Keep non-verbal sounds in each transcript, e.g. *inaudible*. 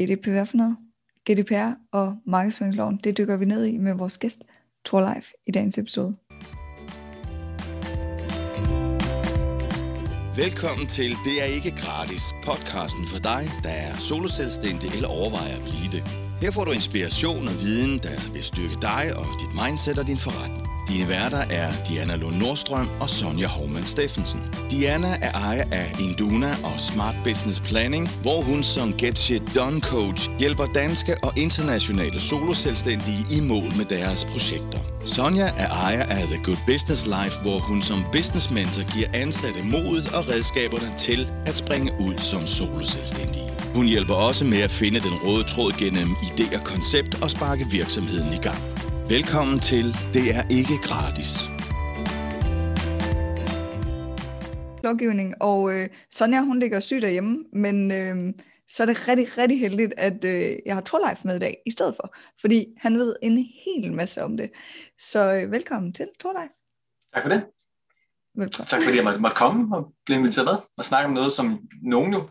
GDPR, hvad for noget? GDPR og markedsføringsloven, det dykker vi ned i med vores gæst, Thor Leif, i dagens episode. Velkommen til Det er ikke gratis, podcasten for dig, der er soloselvstændig eller overvejer at blive det. Her får du inspiration og viden, der vil styrke dig og dit mindset og din forretning. Dine værter er Diana Lund Nordstrøm og Sonja Hormann Steffensen. Diana er ejer af Induna og Smart Business Planning, hvor hun som Get Shit Done Coach hjælper danske og internationale soloselvstændige i mål med deres projekter. Sonja er ejer af The Good Business Life, hvor hun som business mentor giver ansatte modet og redskaberne til at springe ud som soloselvstændige. Hun hjælper også med at finde den røde tråd gennem idé og koncept og sparke virksomheden i gang. Velkommen til Det er ikke gratis. Lovgivning, og øh, Sonja hun ligger syg derhjemme, men øh, så er det rigtig, rigtig heldigt, at øh, jeg har Torleif med i dag i stedet for, fordi han ved en hel masse om det. Så øh, velkommen til, Torleif. Tak for det. Velkommen. Tak fordi jeg måtte, måtte komme og blive inviteret med og snakke om noget, som nogen jo,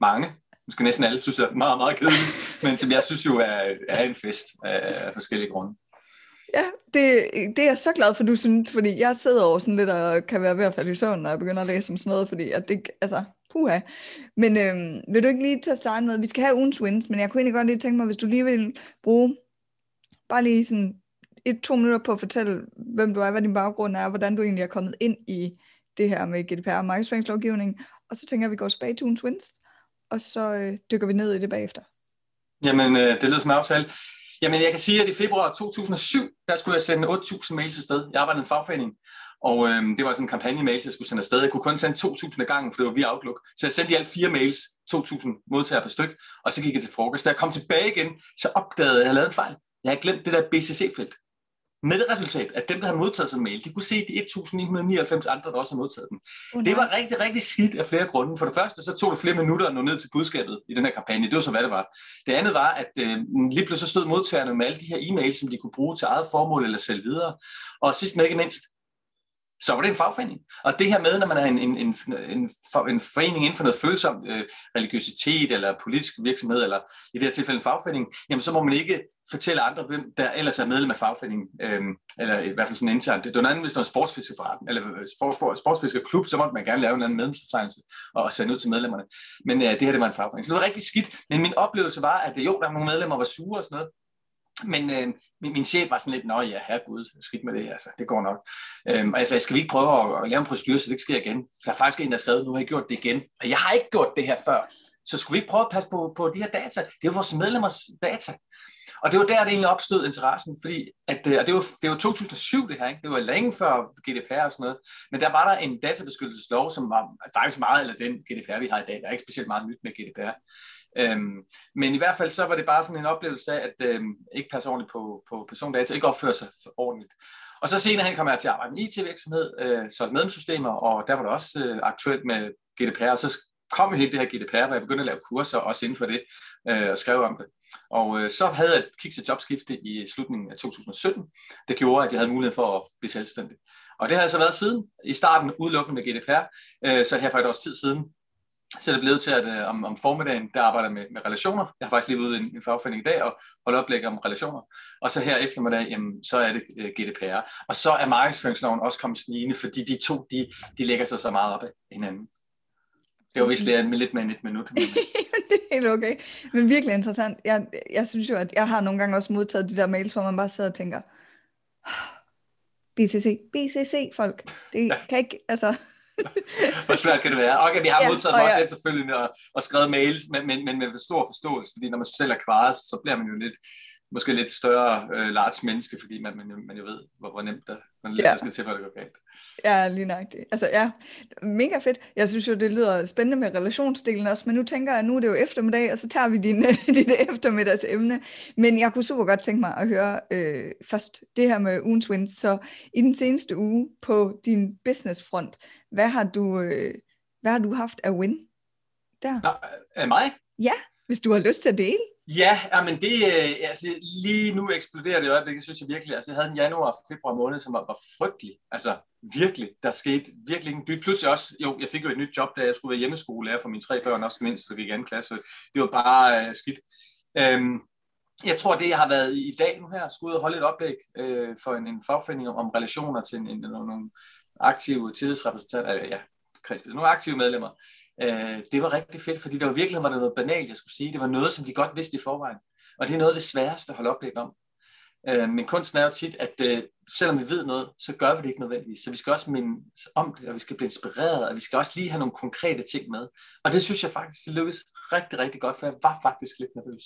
mange, måske næsten alle, synes er meget, meget kedeligt, men som jeg synes jo er, er en fest af, af forskellige grunde. Ja, det, det er jeg så glad for, du synes, fordi jeg sidder over sådan lidt og kan være ved at falde i søvn, når jeg begynder at læse om sådan noget, fordi at det, altså, puha. Men øhm, vil du ikke lige tage at starte med, vi skal have ugens wins, men jeg kunne egentlig godt lige tænke mig, hvis du lige vil bruge bare lige sådan et-to minutter på at fortælle, hvem du er, hvad din baggrund er, hvordan du egentlig er kommet ind i det her med GDPR og markedsføringslovgivning, og så tænker jeg, at vi går tilbage til ugens wins, og så øh, dykker vi ned i det bagefter. Jamen, øh, det lyder som aftale. Jamen, jeg kan sige, at i februar 2007, der skulle jeg sende 8.000 mails afsted. Jeg arbejdede i en fagforening, og øhm, det var sådan en kampagne-mails, jeg skulle sende afsted. Jeg kunne kun sende 2.000 ad gangen, for det var via Outlook. Så jeg sendte i alt fire mails, 2.000 modtagere per styk, og så gik jeg til frokost. Da jeg kom tilbage igen, så opdagede jeg, at jeg havde lavet en fejl. Jeg havde glemt det der BCC-felt. Med det resultat, at dem, der havde modtaget sådan en mail, de kunne se de 1999 andre, der også havde modtaget den. Oh, det var rigtig, rigtig skidt af flere grunde. For det første, så tog det flere minutter at nå ned til budskabet i den her kampagne. Det var så, hvad det var. Det andet var, at øh, lige pludselig så stod modtagerne med alle de her e-mails, som de kunne bruge til eget formål eller sælge videre. Og sidst men ikke mindst, så var det en fagforening. Og det her med, når man er en, en, en, en, en forening inden for noget følsom øh, religiøsitet eller politisk virksomhed, eller i det her tilfælde en fagforening, jamen så må man ikke fortælle andre, hvem der ellers er medlem af fagforeningen, øh, eller i hvert fald sådan internt. Det er noget andet, hvis det er en sportsfiskerforretning, eller øh, for, for, sportsfiskerklub, så måtte man gerne lave en anden medlemsbetegnelse og sende ud til medlemmerne. Men øh, det her, det var en fagforening. Så det var rigtig skidt, men min oplevelse var, at øh, jo, der var nogle medlemmer, der var sure og sådan noget, men øh, min, min chef var sådan lidt, nå ja, herregud, skidt med det, altså, det går nok. Øhm, altså, skal vi ikke prøve at, at lave en procedure, så det ikke sker igen? Der er faktisk en, der har skrevet, nu har jeg gjort det igen. Og jeg har ikke gjort det her før. Så skulle vi ikke prøve at passe på, på de her data? Det er vores medlemmers data. Og det var der, det egentlig opstod interessen, fordi at, øh, og det var, det var 2007 det her, ikke? det var længe før GDPR og sådan noget, men der var der en databeskyttelseslov, som var faktisk meget, eller den GDPR, vi har i dag, der er ikke specielt meget nyt med GDPR, Øhm, men i hvert fald så var det bare sådan en oplevelse af, at øhm, ikke passe ordentligt på, på persondata, ikke opføre sig ordentligt. Og så senere hen kom jeg til at arbejde med IT-virksomhed, øh, så medlemssystemer, og der var det også øh, aktuelt med GDPR, og så kom hele det her GDPR, hvor jeg begyndte at lave kurser også inden for det, øh, og skrev om det. Og øh, så havde jeg et kig til jobskifte i slutningen af 2017. Det gjorde, at jeg havde mulighed for at blive selvstændig. Og det har altså været siden. I starten udelukkende med GDPR, øh, så her for et års tid siden så er det blevet til, at øh, om, om formiddagen, der arbejder med, med relationer. Jeg har faktisk lige ude i en, en fagforening i dag og holde oplæg om relationer. Og så her eftermiddag, jamen, så er det øh, GDPR. Og så er markedsføringsloven også kommet snigende, fordi de to, de, de lægger sig så meget op af hinanden. Det var vist lidt, lidt mere end et minut. Men... *laughs* det er helt okay. Men virkelig interessant. Jeg, jeg synes jo, at jeg har nogle gange også modtaget de der mails, hvor man bare sidder og tænker, BCC, BCC folk, det kan ikke, altså... *laughs* Hvor svært kan det være? Okay, vi har ja, modtaget også ja. efterfølgende og, og skrevet mails, men, men, men med stor forståelse, fordi når man selv er kvaret, så bliver man jo lidt, måske lidt større øh, large menneske, fordi man, man, man jo ved, hvor, hvor nemt der, man ja. skal til, for det går galt. Ja, lige nøjagtigt. Altså ja, mega fedt. Jeg synes jo, det lyder spændende med relationsdelen også, men nu tænker jeg, at nu er det jo eftermiddag, og så tager vi din, *laughs* dit eftermiddags emne. Men jeg kunne super godt tænke mig at høre øh, først det her med ugens wins. Så i den seneste uge på din businessfront, hvad har du, øh, hvad har du haft af win? Der. Nå, af mig? Ja. hvis du har lyst til at dele. Ja, men det, øh, altså, lige nu eksploderer det i øjeblikket, synes jeg virkelig. Altså, jeg havde en januar og februar måned, som var, var frygtelig. Altså, virkelig. Der skete virkelig en dyt. Pludselig også, jo, jeg fik jo et nyt job, da jeg skulle være hjemmeskolelærer for mine tre børn, også mindst, der gik i anden klasse. Det var bare uh, skidt. Um, jeg tror, det jeg har været i, dag nu her, skulle ud og holde et oplæg uh, for en, en fagforening om, om relationer til en, en, nogle aktive tillidsrepræsentanter, ja, kreds, nogle aktive medlemmer. Øh, det var rigtig fedt, fordi der var virkelig var noget banalt, jeg skulle sige. Det var noget, som de godt vidste i forvejen. Og det er noget af det sværeste at holde oplæg om. Øh, men kunsten er jo tit, at øh, selvom vi ved noget, så gør vi det ikke nødvendigvis. Så vi skal også minde om det, og vi skal blive inspireret, og vi skal også lige have nogle konkrete ting med. Og det synes jeg faktisk, det lykkedes rigtig, rigtig godt, for jeg var faktisk lidt nervøs.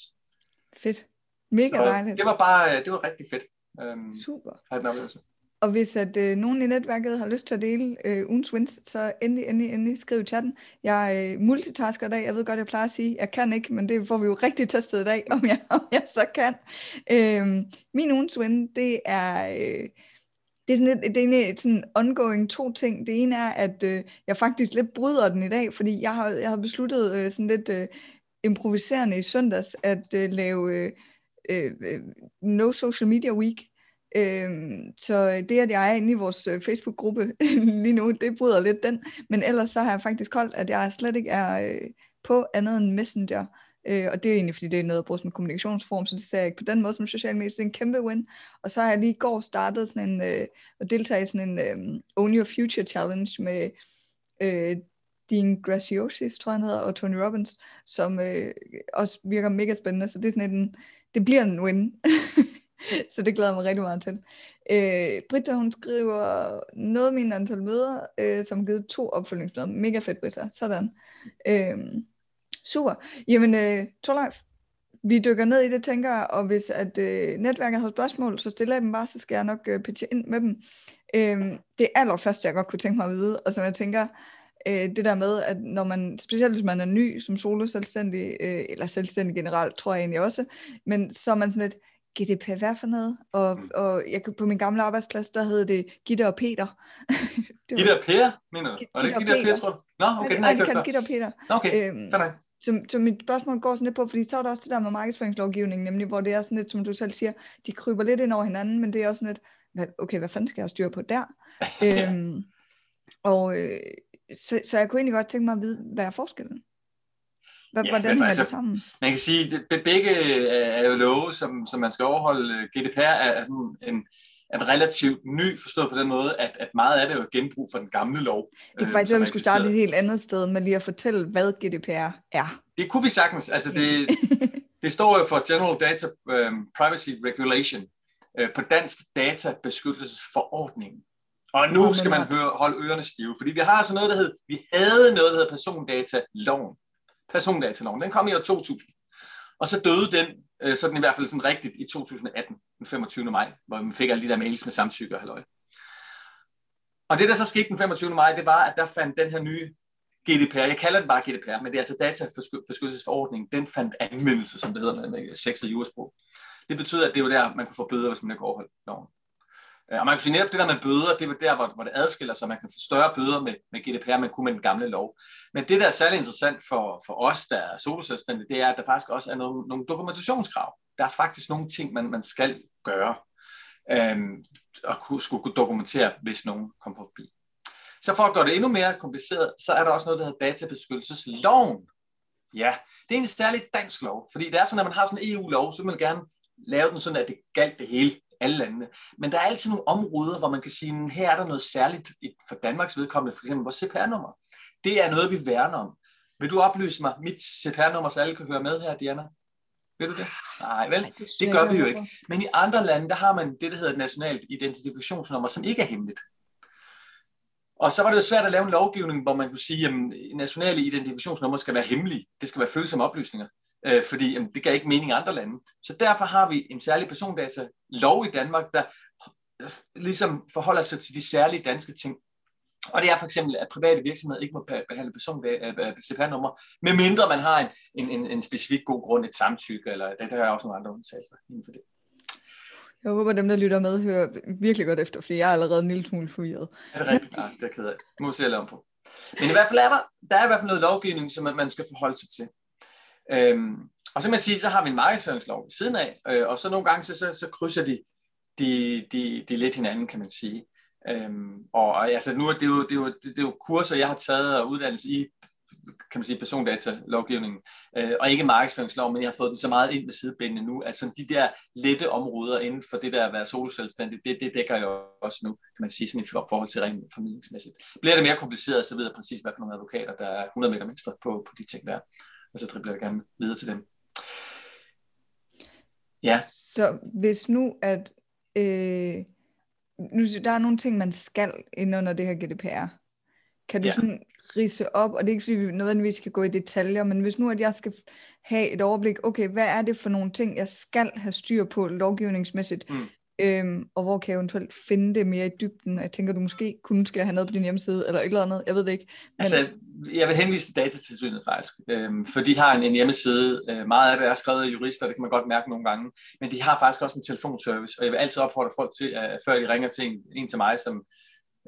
Fedt. Mega dejligt. Det var bare, det var rigtig fedt. Øhm, Super. At have den oplevelse. Og hvis at øh, nogen i netværket har lyst til at dele øh, ugens wins, så endelig, endelig, endelig skriv i chatten. Jeg øh, multitasker i dag. Jeg ved godt, jeg plejer at sige, jeg kan ikke, men det får vi jo rigtig testet i dag, om jeg, om jeg så kan. Øh, min ugens win, det er... Øh, det er sådan et, det er sådan ongoing to ting. Det ene er, at øh, jeg faktisk lidt bryder den i dag, fordi jeg har, jeg har besluttet øh, sådan lidt øh, improviserende i søndags at øh, lave øh, øh, øh No Social Media Week. Øhm, så det, at jeg er inde i vores øh, Facebook-gruppe *laughs* lige nu, det bryder lidt den. Men ellers så har jeg faktisk holdt, at jeg slet ikke er øh, på andet end Messenger. Øh, og det er egentlig, fordi det er noget at bruge som kommunikationsform, så det ser jeg ikke på den måde som social media. Det er en kæmpe win. Og så har jeg lige i går startet sådan en, øh, at deltage i sådan en øh, Own Your Future Challenge med øh, Dean Graciosis, tror jeg han hedder, og Tony Robbins, som øh, også virker mega spændende. Så det er sådan en, det bliver en win. *laughs* *laughs* så det glæder jeg mig rigtig meget til. Øh, Britta, hun skriver noget mine antal møder, øh, som givet to opfølgningsmøder. Mega fedt, Britta. Sådan. Øh, super. Jamen, øh, Torleif, vi dykker ned i det, tænker jeg, og hvis at øh, netværket har spørgsmål, så stiller jeg dem bare, så skal jeg nok øh, pitche ind med dem. Øh, det allerførste, jeg godt kunne tænke mig at vide, og som jeg tænker, øh, det der med, at når man, specielt hvis man er ny som solo selvstændig, øh, eller selvstændig generelt, tror jeg egentlig også, men så er man sådan lidt, GDPR, hvad for noget? Og, mm. og jeg, på min gamle arbejdsplads, der hed det Gitte og Peter. *laughs* det Gitte og Per, mener du? Og Gitte og Peter, tror du? Nå, okay, den har jeg ikke Gitte og Peter. Nå, okay, øhm, så, så mit spørgsmål går sådan lidt på, fordi så er der også det der med markedsføringslovgivningen, nemlig hvor det er sådan lidt, som du selv siger, de kryber lidt ind over hinanden, men det er også sådan lidt, okay, hvad fanden skal jeg styre på der? *laughs* øhm, og øh, så, så jeg kunne egentlig godt tænke mig at vide, hvad er forskellen? Hvordan ja, hænger altså, det sammen? Man kan sige, at begge er jo love, som, som man skal overholde. GDPR er sådan en, en relativt ny, forstået på den måde, at, at meget af det er jo genbrug for den gamle lov. Det er faktisk, at vi skulle starte et helt andet sted med lige at fortælle, hvad GDPR er. Det kunne vi sagtens. Altså det, *laughs* det står jo for General Data um, Privacy Regulation, på dansk databeskyttelsesforordning. Og nu skal man høre, holde ørerne stive, fordi vi har altså noget, der hed, vi havde noget, der hedder persondataloven persondataloven. Den kom i år 2000. Og så døde den, øh, sådan i hvert fald sådan rigtigt, i 2018, den 25. maj, hvor man fik alle de der mails med samtykke og halløj. Og det, der så skete den 25. maj, det var, at der fandt den her nye GDPR, jeg kalder den bare GDPR, men det er altså databeskyttelsesforordningen, den fandt anvendelse, som det hedder med, med sexet jurasprog. Det betyder, at det var der, man kunne få bøder, hvis man ikke overholdt loven. Øh, og man kan sige netop det der med bøder, det var der, hvor, hvor det adskiller sig. Man kan få større bøder med, med GDPR, men kun med den gamle lov. Men det, der er særlig interessant for, for os, der er soloselvstændige, det er, at der faktisk også er nogle, nogle dokumentationskrav. Der er faktisk nogle ting, man, man skal gøre, øhm, og kunne, skulle kunne dokumentere, hvis nogen kom på forbi. Så for at gøre det endnu mere kompliceret, så er der også noget, der hedder databeskyttelsesloven. Ja, det er en særlig dansk lov, fordi det er sådan, at man har sådan en EU-lov, så vil man gerne lave den sådan, at det galt det hele alle landene. Men der er altid nogle områder, hvor man kan sige, at her er der noget særligt for Danmarks vedkommende, for eksempel vores CPR-nummer. Det er noget, vi værner om. Vil du oplyse mig mit CPR-nummer, så alle kan høre med her, Diana? Ved du det? Nej, vel? det, det gør vi jo ikke. Men i andre lande, der har man det, der hedder et nationalt identifikationsnummer, som ikke er hemmeligt. Og så var det jo svært at lave en lovgivning, hvor man kunne sige, at nationale identifikationsnummer skal være hemmelige. Det skal være følsomme oplysninger øh, fordi jamen, det gav ikke mening i andre lande. Så derfor har vi en særlig persondata lov i Danmark, der ligesom forholder sig til de særlige danske ting. Og det er for eksempel, at private virksomheder ikke må behandle CPR-nummer, medmindre man har en, en, en, en specifik god grund, et samtykke, eller det der er også nogle andre undtagelser inden for det. Jeg håber, dem, der lytter med, hører virkelig godt efter, fordi jeg er allerede en lille smule forvirret. Er det rigtigt? Nej, det er ked af. Det må se om på. Men i hvert fald er der, der er i hvert fald noget lovgivning, som man skal forholde sig til. Øhm, og så kan man sige, så har vi en markedsføringslov ved siden af, øh, og så nogle gange, så, så, så krydser de, de, de, de lidt hinanden, kan man sige. Øhm, og, og altså, nu er det, jo, det, er jo, det er jo kurser, jeg har taget og uddannelse i kan man sige, persondatalovgivningen, øh, og ikke markedsføringslov, men jeg har fået den så meget ind med sidebindene nu, altså de der lette områder inden for det der at være soloselvstændig, det, det dækker jeg også nu, kan man sige, sådan i forhold til rent formidlingsmæssigt. Bliver det mere kompliceret, så ved jeg præcis, hvad for nogle advokater, der er 100 meter mindre på, på de ting der, og så dribler jeg gerne videre til dem. Ja. Så hvis nu, at øh, nu, der er nogle ting, man skal ind under det her GDPR, kan du ja. sådan rise op, og det er ikke fordi vi nødvendigvis skal gå i detaljer, men hvis nu at jeg skal have et overblik, okay, hvad er det for nogle ting, jeg skal have styr på lovgivningsmæssigt, mm. Øhm, og hvor kan jeg eventuelt finde det mere i dybden? Jeg tænker, du måske kun skal have noget på din hjemmeside, eller et eller andet, jeg ved det ikke. Men... Altså, jeg vil henvise til datatilsynet faktisk, øhm, for de har en, en hjemmeside, øh, meget af det er skrevet af jurister, det kan man godt mærke nogle gange, men de har faktisk også en telefonservice, og jeg vil altid opfordre folk til, at før de ringer til en, en til mig, som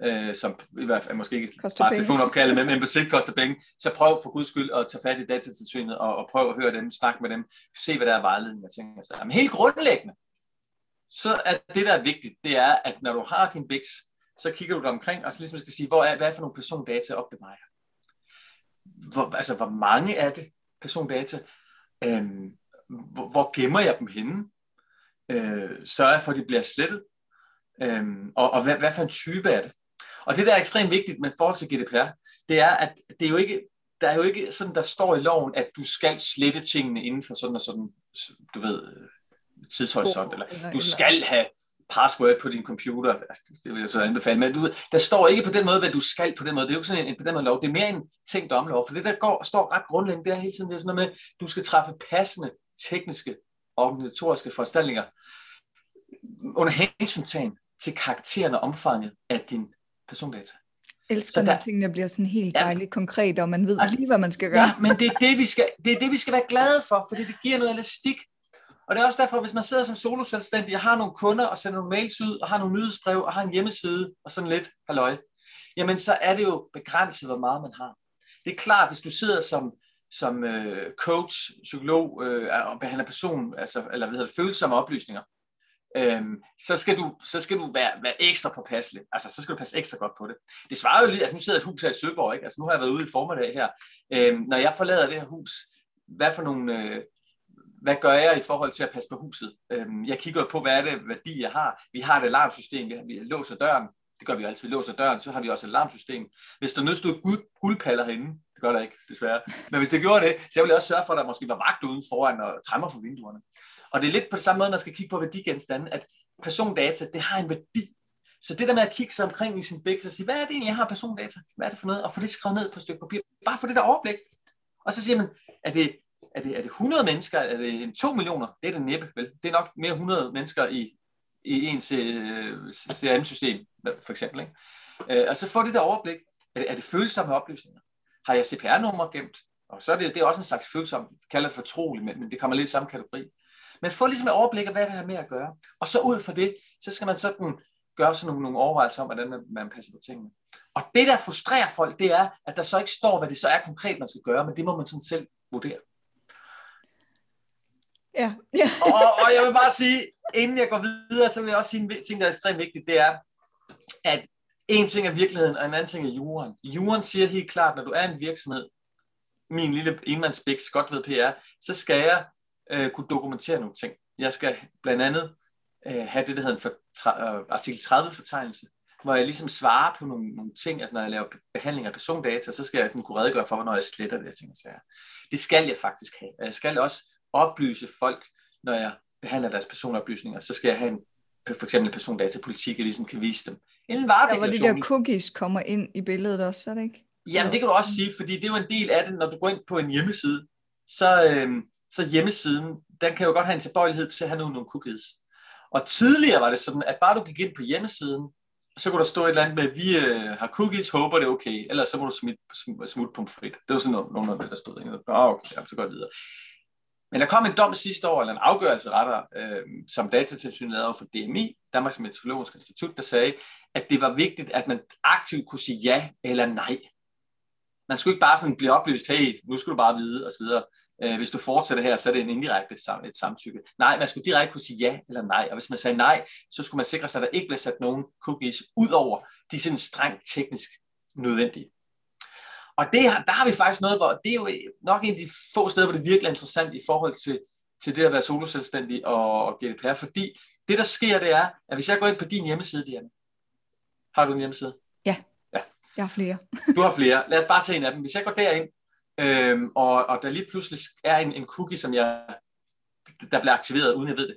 øh, som i hvert fald måske ikke koster bare telefonopkaldet, men, men på sigt koster penge, så prøv for guds skyld at tage fat i datatilsynet og, og prøv at høre dem, snakke med dem, se hvad der er vejledning og ting. Så. Men helt grundlæggende, så er det, der er vigtigt, det er, at når du har din BIX, så kigger du dig omkring, og så ligesom skal sige, hvor er, hvad er for nogle persondata opbevarer? Hvor, altså, hvor mange er det persondata? Øhm, hvor, hvor gemmer jeg dem henne? Øh, sørger jeg for, at de bliver slettet? Øhm, og og hvad, hvad for en type er det? Og det, der er ekstremt vigtigt med forhold til GDPR, det er, at det er jo ikke, der er jo ikke sådan, der står i loven, at du skal slette tingene inden for sådan og sådan, du ved, tidshorisont, eller du skal have password på din computer, altså, det vil jeg så anbefale, men du, der står ikke på den måde, hvad du skal på den måde, det er jo ikke sådan en, på den måde lov, det er mere en tænkt omlov, for det der går, står ret grundlæggende, det er hele tiden det er sådan noget med, du skal træffe passende tekniske organisatoriske foranstaltninger under hensyntagen til karakteren og omfanget af din persondata. Elsker, når tingene bliver sådan helt dejligt ja, konkrete, og man ved lige, hvad man skal gøre. Ja, men det er det, vi skal, det er det, vi skal være glade for, fordi det giver noget elastik. Og det er også derfor, hvis man sidder som solo-selvstændig, og har nogle kunder, og sender nogle mails ud, og har nogle nyhedsbrev, og har en hjemmeside, og sådan lidt halløj, jamen så er det jo begrænset, hvor meget man har. Det er klart, hvis du sidder som, som øh, coach, psykolog, øh, og behandler person, altså, eller hvad hedder det, følsomme oplysninger, øhm, så, skal du, så skal du være, være ekstra påpasselig. Altså, så skal du passe ekstra godt på det. Det svarer jo lige, altså nu sidder et hus her i Søborg, ikke? Altså nu har jeg været ude i formiddag her. Øhm, når jeg forlader det her hus, hvad for nogle, øh, hvad gør jeg i forhold til at passe på huset? Øhm, jeg kigger på, hvad er det værdi, jeg har. Vi har et alarmsystem, vi, har, vi låser døren. Det gør vi altid, vi låser døren, så har vi også et alarmsystem. Hvis der nu stod guld, guldpaller herinde, det gør der ikke, desværre. Men hvis det gjorde det, så jeg ville også sørge for, at der måske var vagt uden foran og træmmer for vinduerne. Og det er lidt på samme måde, man skal kigge på værdigenstande, at persondata, det har en værdi. Så det der med at kigge sig omkring i sin bæk, og sige, hvad er det egentlig, jeg har persondata? Hvad er det for noget? Og få det skrevet ned på et stykke papir. Bare få det der overblik. Og så siger man, er det, er det, er det 100 mennesker? Er det 2 millioner? Det er det næppe, vel? Det er nok mere 100 mennesker i, i ens øh, CRM-system, for eksempel. Ikke? Øh, og så få det der overblik. Er det, er det følsomme oplysninger? Har jeg CPR-nummer gemt? Og så er det, det er også en slags følsom, kalder det fortrolig, men, men det kommer lidt i samme kategori. Men få ligesom et overblik af, hvad det har med at gøre. Og så ud fra det, så skal man sådan gøre sådan nogle, nogle overvejelser om, hvordan man, man passer på tingene. Og det, der frustrerer folk, det er, at der så ikke står, hvad det så er konkret, man skal gøre, men det må man sådan selv vurdere. Ja. ja. og, og jeg vil bare sige, inden jeg går videre, så vil jeg også sige en ting, der er ekstremt vigtigt, det er, at en ting er virkeligheden, og en anden ting er jorden. Jorden siger helt klart, når du er en virksomhed, min lille enmandsbiks, godt ved PR, så skal jeg øh, kunne dokumentere nogle ting. Jeg skal blandt andet øh, have det, der hedder en for, øh, artikel 30-fortegnelse, hvor jeg ligesom svarer på nogle, nogle ting, altså når jeg laver behandling af persondata, så skal jeg sådan kunne redegøre for, hvornår jeg sletter det, ting. Så det skal jeg faktisk have. Jeg skal også oplyse folk, når jeg behandler deres personoplysninger, så skal jeg have en, for eksempel persondatapolitik, jeg ligesom kan vise dem. En varedeklaration. Ja, hvor de der cookies kommer ind i billedet også, er det ikke? Jamen, det kan du også sige, fordi det er jo en del af det, når du går ind på en hjemmeside, så, øh, så hjemmesiden, den kan jo godt have en tilbøjelighed til at have nogle, nogle cookies. Og tidligere var det sådan, at bare du gik ind på hjemmesiden, så kunne der stå et eller andet med, vi øh, har cookies, håber det er okay, ellers så må du smut, smut pomfrit. Det var sådan noget, nogle af det, der stod. Ikke? Ah, okay, så går jeg videre. Men der kom en dom sidste år, eller en afgørelse retter, øh, som datatilsynet lavede for DMI, Danmarks Meteorologisk Institut, der sagde, at det var vigtigt, at man aktivt kunne sige ja eller nej. Man skulle ikke bare sådan blive oplyst, hey, nu skal du bare vide, osv. Øh, hvis du fortsætter her, så er det en indirekte sam- et samtykke. Nej, man skulle direkte kunne sige ja eller nej, og hvis man sagde nej, så skulle man sikre sig, at der ikke blev sat nogen cookies ud over de sådan strengt teknisk nødvendige. Og det, der har vi faktisk noget, hvor det er jo nok en af de få steder, hvor det virkelig er interessant i forhold til, til det at være soloselvstændig og, og GDPR, fordi det, der sker, det er, at hvis jeg går ind på din hjemmeside, Diana, har du en hjemmeside? Ja, ja. jeg har flere. *laughs* du har flere. Lad os bare tage en af dem. Hvis jeg går derind, øhm, og, og der lige pludselig er en, en cookie, som jeg, der bliver aktiveret, uden jeg ved det,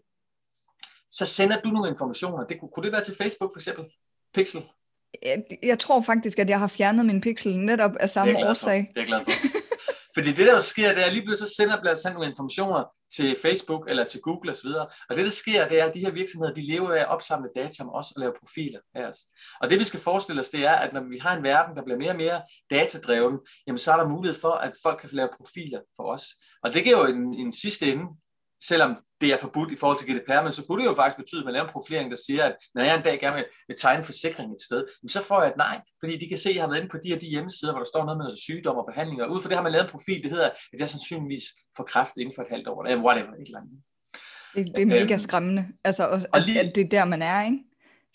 så sender du nogle informationer. Det, kunne det være til Facebook for eksempel? Pixel? Jeg, jeg tror faktisk, at jeg har fjernet min pixel netop af samme det årsag. Det er jeg glad for. Fordi det der sker, det er lige pludselig så sender bliver sendt nogle informationer til Facebook eller til Google osv. Og det der sker, det er, at de her virksomheder, de lever af at opsamle data om os og lave profiler af os. Og det vi skal forestille os, det er, at når vi har en verden, der bliver mere og mere datadreven, jamen så er der mulighed for, at folk kan lave profiler for os. Og det giver jo en, en sidste ende, selvom det er forbudt i forhold til GDPR, men så kunne det jo faktisk betyde, at man laver en profilering, der siger, at når jeg en dag gerne vil, vil tegne en forsikring et sted, så får jeg et nej, fordi de kan se, at jeg har været inde på de her de hjemmesider, hvor der står noget med sygdom og behandling, og ud fra det har man lavet en profil, det hedder, at jeg sandsynligvis får kræft inden for et halvt år, eller whatever, et eller andet. Det, det er mega øhm, skræmmende, altså, og, og lige, at det er der, man er, ikke?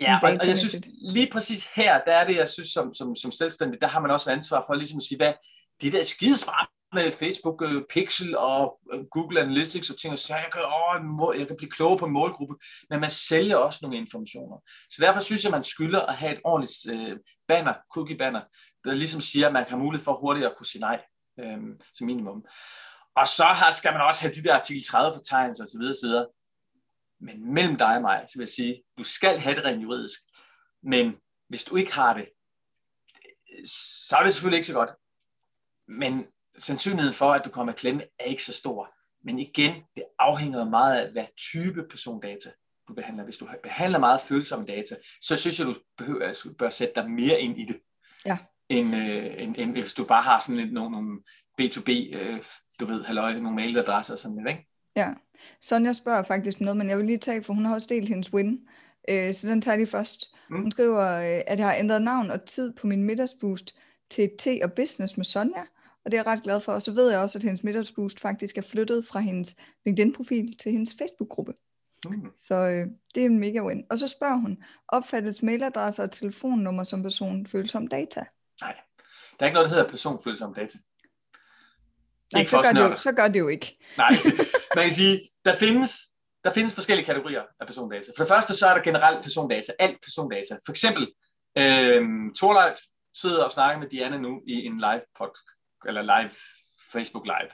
Ja, og, og jeg synes lige præcis her, der er det, jeg synes som, som, som selvstændig, der har man også ansvar for ligesom at sige, hvad det der skidesmart med Facebook øh, Pixel og øh, Google Analytics og ting, og så jeg kan, åh, jeg kan blive klogere på en målgruppe, men man sælger også nogle informationer. Så derfor synes jeg, man skylder at have et ordentligt øh, banner, cookie banner, der ligesom siger, at man kan have mulighed for hurtigt at kunne sige nej øh, som minimum. Og så har, skal man også have de der artikel 30 fortegnelser osv. osv. Men mellem dig og mig, så vil jeg sige, du skal have det rent juridisk. Men hvis du ikke har det, så er det selvfølgelig ikke så godt. Men sandsynligheden for, at du kommer i klemme, er ikke så stor. Men igen, det afhænger meget af, hvad type persondata du behandler. Hvis du behandler meget følsomme data, så synes jeg, du behøver, at du bør sætte dig mere ind i det. Ja. End, øh, end, end hvis du bare har sådan lidt nogle, nogle B2B, øh, du ved, halløj, nogle mailadresser og sådan lidt, ikke? Ja. Sonja spørger faktisk noget, men jeg vil lige tage, for hun har også delt hendes win. Øh, så den tager jeg lige først. Mm. Hun skriver, øh, at jeg har ændret navn og tid på min middagsboost til T og Business med Sonja. Og det er jeg ret glad for. Og så ved jeg også, at hendes middagsboost faktisk er flyttet fra hendes LinkedIn-profil til hendes Facebook-gruppe. Mm. Så øh, det er en mega win. Og så spørger hun, opfattes mailadresser og telefonnummer som personfølsom data? Nej, der er ikke noget, der hedder personfølsom data. Nej, ikke så, gør det jo, så gør det jo ikke. Nej, man kan sige, der findes, der findes forskellige kategorier af persondata. For det første, så er der generelt persondata, alt persondata. For eksempel, øh, Torleif sidder og snakker med Diana nu i en live podcast eller live, Facebook Live.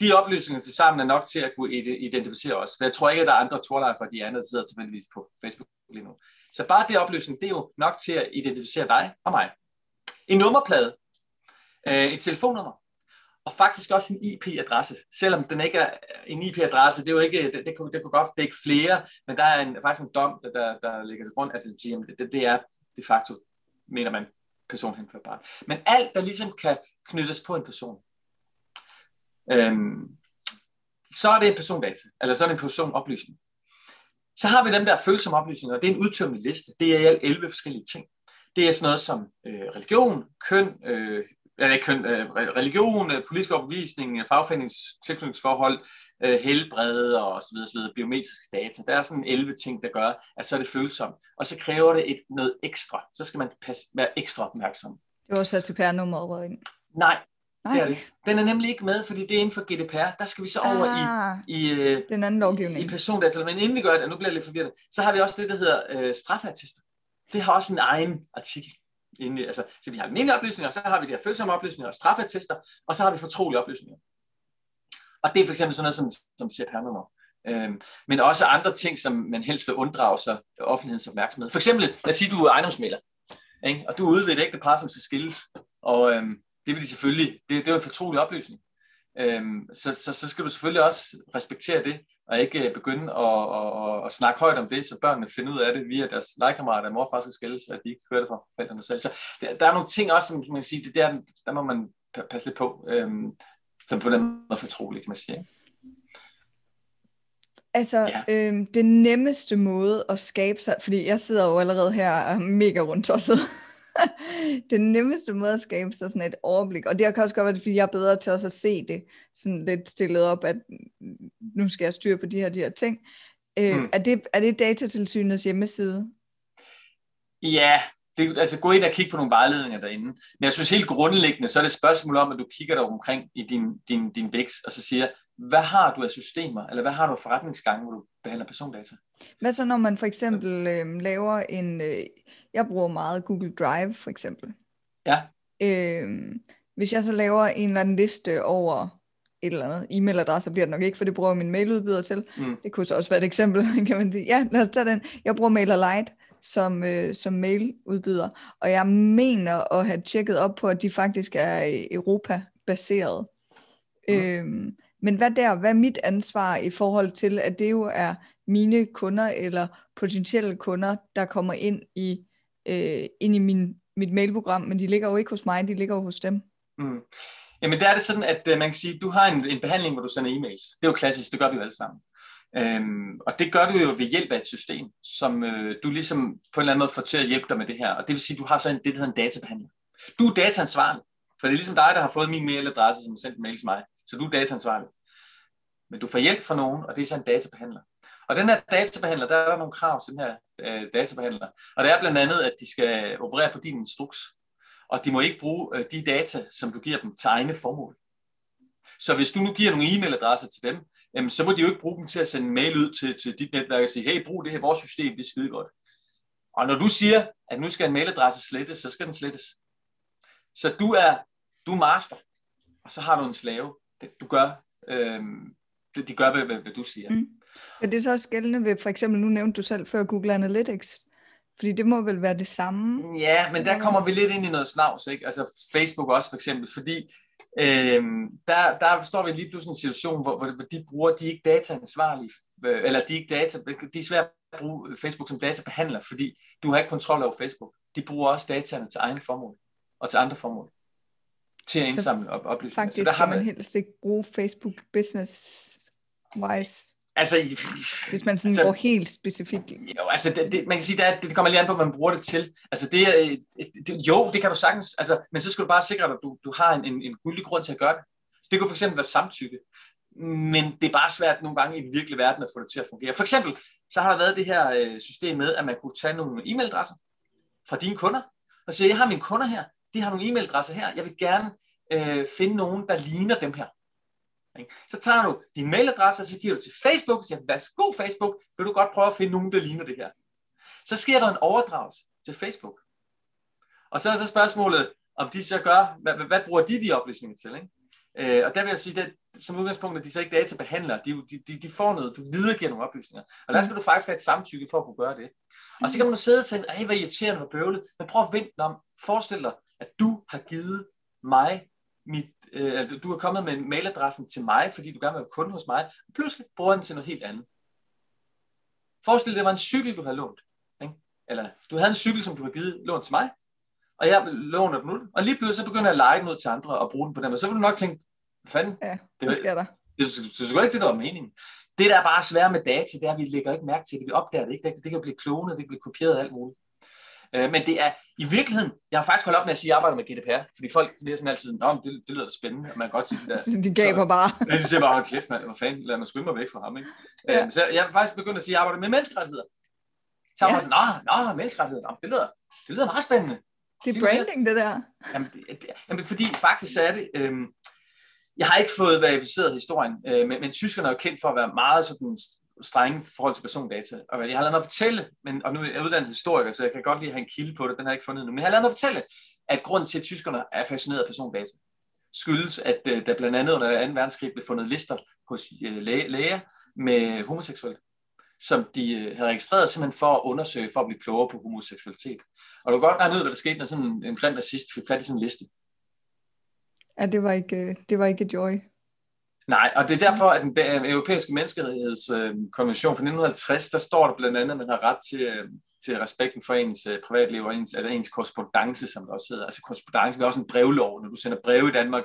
De oplysninger til sammen er nok til at kunne identificere os. For jeg tror ikke, at der er andre torlejer for de andre, der sidder tilfældigvis på Facebook lige nu. Så bare det oplysning, det er jo nok til at identificere dig og mig. En nummerplade, øh, et telefonnummer, og faktisk også en IP-adresse. Selvom den ikke er en IP-adresse, det er jo ikke, det, det, kunne, det kunne godt dække flere, men der er en, faktisk en dom, der, der, der ligger til grund, at det, siger, det, det er de facto, mener man, personhenførbart. Men alt, der ligesom kan knyttes på en person. Øhm, så er det en persondata, altså så er det en personoplysning. Så har vi dem der følsomme oplysninger, og det er en udtømmende liste. Det er i alt 11 forskellige ting. Det er sådan noget som øh, religion, køn, øh, eller køn, øh, religion, øh, politisk opvisning, øh, fagforenings fagforeningstilknytningsforhold, øh, helbred og så videre, så videre, biometriske data. Der er sådan 11 ting, der gør, at så er det følsomt. Og så kræver det et, noget ekstra. Så skal man passe, være ekstra opmærksom. Det var så CPR-nummeret ind. Nej, Nej, det er det. Den er nemlig ikke med, fordi det er inden for GDPR. Der skal vi så over ah, i, i, øh, den anden lovgivning. i persondata. Men inden vi gør det, og nu bliver jeg lidt forvirret, så har vi også det, der hedder øh, straffatester. Det har også en egen artikel. Inden, altså, så vi har almindelige oplysninger, så har vi de her følsomme oplysninger og straffatester, og så har vi fortrolige oplysninger. Og det er for eksempel sådan noget som, som CPR-nummer. Øhm, men også andre ting, som man helst vil unddrage sig offentlighedens opmærksomhed. For eksempel, lad os sige, du er ejendomsmælder, ikke? og du er ude ved et ægte par, som skal skilles, og øhm, det vil de selvfølgelig, det, det er jo en fortrolig oplysning. Øhm, så, så, så skal du selvfølgelig også respektere det, og ikke begynde at, at, at, at snakke højt om det, så børnene finder ud af det via deres legekammerater, at mor faktisk skal skældes, at de ikke hører det fra forældrene selv. Så der, der er nogle ting også, som man kan sige, det der, der må man passe lidt på, øhm, som på den måde fortrolig, kan man sige. Altså, ja. øhm, det nemmeste måde at skabe sig, fordi jeg sidder jo allerede her og er mega rundt også *laughs* den nemmeste måde at skabe sig sådan et overblik, og det kan også godt være, fordi jeg er bedre til også at se det, sådan lidt stillet op, at nu skal jeg styre på de her, de her ting. Øh, mm. er, det, er det datatilsynets hjemmeside? Ja, det, altså gå ind og kigge på nogle vejledninger derinde. Men jeg synes helt grundlæggende, så er det et spørgsmål om, at du kigger dig omkring i din, din, din BIX, og så siger, hvad har du af systemer, eller hvad har du af forretningsgange, hvor du behandler persondata? Hvad så, når man for eksempel øh, laver en, øh, jeg bruger meget Google Drive for eksempel. Ja. Øh, hvis jeg så laver en eller anden liste over et eller andet e-mailadresse, bliver det nok ikke, for det bruger min mailudbyder til. Mm. Det kunne så også være et eksempel, *laughs* kan man sige. Ja, lad os tage den. Jeg bruger MailerLite som, øh, som mailudbyder, og jeg mener at have tjekket op på, at de faktisk er Europa-baseret. Mm. Øhm, men hvad der, hvad er mit ansvar i forhold til, at det jo er mine kunder eller potentielle kunder, der kommer ind i, øh, ind i min, mit mailprogram, men de ligger jo ikke hos mig, de ligger jo hos dem. Mm. Jamen der er det sådan, at øh, man kan sige, at du har en, en behandling, hvor du sender e-mails. Det er jo klassisk, det gør vi jo alle sammen. Øhm, og det gør du jo ved hjælp af et system, som øh, du ligesom på en eller anden måde får til at hjælpe dig med det her. Og det vil sige, at du har så en, det, der hedder en databehandler. Du er dataansvarlig, for det er ligesom dig, der har fået min mailadresse, som har sendt en mail til mig. Så du er dataansvarlig. Men du får hjælp fra nogen, og det er så en databehandler. Og den her databehandler, der er der nogle krav til den her øh, databehandler. Og det er blandt andet, at de skal operere på din instruks. Og de må ikke bruge øh, de data, som du giver dem, til egne formål. Så hvis du nu giver nogle e-mailadresser til dem, jamen, så må de jo ikke bruge dem til at sende mail ud til, til dit netværk og sige, hey, brug det her, vores system, det er skide godt. Og når du siger, at nu skal en mailadresse slettes, så skal den slettes. Så du er, du er master, og så har du en slave. Det, du gør, øh, det, de gør, hvad, hvad, hvad du siger. Mm. Er det så også gældende ved, for eksempel, nu nævnte du selv før Google Analytics, fordi det må vel være det samme? Ja, men der kommer vi lidt ind i noget snavs, ikke? Altså Facebook også for eksempel, fordi Øhm, der, der står vi lige pludselig en situation, hvor, hvor de bruger, de er ikke dataansvarlige, øh, eller de er ikke data, de er svært at bruge Facebook som databehandler, fordi du har ikke kontrol over Facebook. De bruger også dataene til egne formål, og til andre formål, til at indsamle op- oplysninger. Faktisk Så der har man, man helst ikke bruge Facebook business-wise. Altså, Hvis man sådan altså, går helt specifikt. Jo, altså det, det, man kan sige, at det kommer lige an på, hvad man bruger det til. Altså det, det, jo, det kan du sagtens, altså, men så skal du bare sikre dig, at du, du har en, en, en guldig grund til at gøre det. Så det kunne for eksempel være samtykke. Men det er bare svært nogle gange i den virkelige verden at få det til at fungere. For eksempel, så har der været det her øh, system med, at man kunne tage nogle e-mailadresser fra dine kunder, og sige, jeg har mine kunder her, de har nogle e-mailadresser her, jeg vil gerne øh, finde nogen, der ligner dem her. Så tager du din mailadresse, og så giver du til Facebook, og siger, værsgo Facebook, vil du godt prøve at finde nogen, der ligner det her. Så sker der en overdragelse til Facebook. Og så er så spørgsmålet, om de så gør, hvad, hvad bruger de de oplysninger til? Ikke? Øh, og der vil jeg sige, at som udgangspunkt, at de så ikke databehandler, de, de, de, får noget, du videregiver nogle oplysninger. Og der skal du faktisk have et samtykke for at kunne gøre det. Og så kan man nu sidde og tænke, ej, hvor irriterende, hvor bøvlet, men prøv at vente om. Forestil dig, at du har givet mig mit, øh, du er kommet med mailadressen til mig, fordi du gerne vil være kunde hos mig, og pludselig bruger den til noget helt andet. Forestil dig, det var en cykel, du havde lånt. Ikke? Eller du havde en cykel, som du har givet lånt til mig, og jeg låner den ud, og lige pludselig så begynder jeg at lege den ud til andre og bruge den på dem, og så vil du nok tænke, hvad fanden? Ja, det, hvad sker der? Det, det, det, det, det ikke det, der var meningen. Det, der er bare svært med data, det er, at vi lægger ikke mærke til det, vi opdager det ikke. Det, det kan blive klonet, det kan blive kopieret og alt muligt. Øh, men det er i virkeligheden, jeg har faktisk holdt op med at sige, at jeg arbejder med GDPR, fordi folk bliver sådan altid, Nå, det, det lyder spændende, og man kan godt sige det der. *laughs* de gaber så, bare. Ja, de siger bare, kæft mand, hvad fanden, lad mig skynde mig væk fra ham. Ikke? Ja. Øh, så jeg har faktisk begyndt at sige, at jeg arbejder med menneskerettigheder. Så ja. var sådan, nå, nå, menneskerettigheder, nå, det lyder, det lyder meget spændende. Det er branding, det der. Jamen, det, jamen fordi faktisk så er det, øhm, jeg har ikke fået verificeret historien, øh, men, men tyskerne er jo kendt for at være meget sådan strenge forhold til persondata. Og jeg har lavet mig fortælle, men, og nu er jeg uddannet historiker, så jeg kan godt lige have en kilde på det, den har jeg ikke fundet nu, men jeg har lavet mig fortælle, at grunden til, at tyskerne er fascineret af persondata, skyldes, at øh, der blandt andet under 2. verdenskrig blev fundet lister hos øh, læge, læger med homoseksuelle, som de øh, havde registreret simpelthen for at undersøge, for at blive klogere på homoseksualitet. Og du kan godt regne ud, hvad der skete, når sådan en grim nazist fik fat i sådan en liste. Ja, det var ikke, øh, det var ikke joy. Nej, og det er derfor, at den øh, europæiske menneskerettighedskonvention fra 1950, der står der blandt andet, at man har ret til, øh, til respekten for ens øh, privatliv og ens, altså ens korrespondence, som det også hedder. Altså korrespondence er også en brevlov. Når du sender breve i Danmark,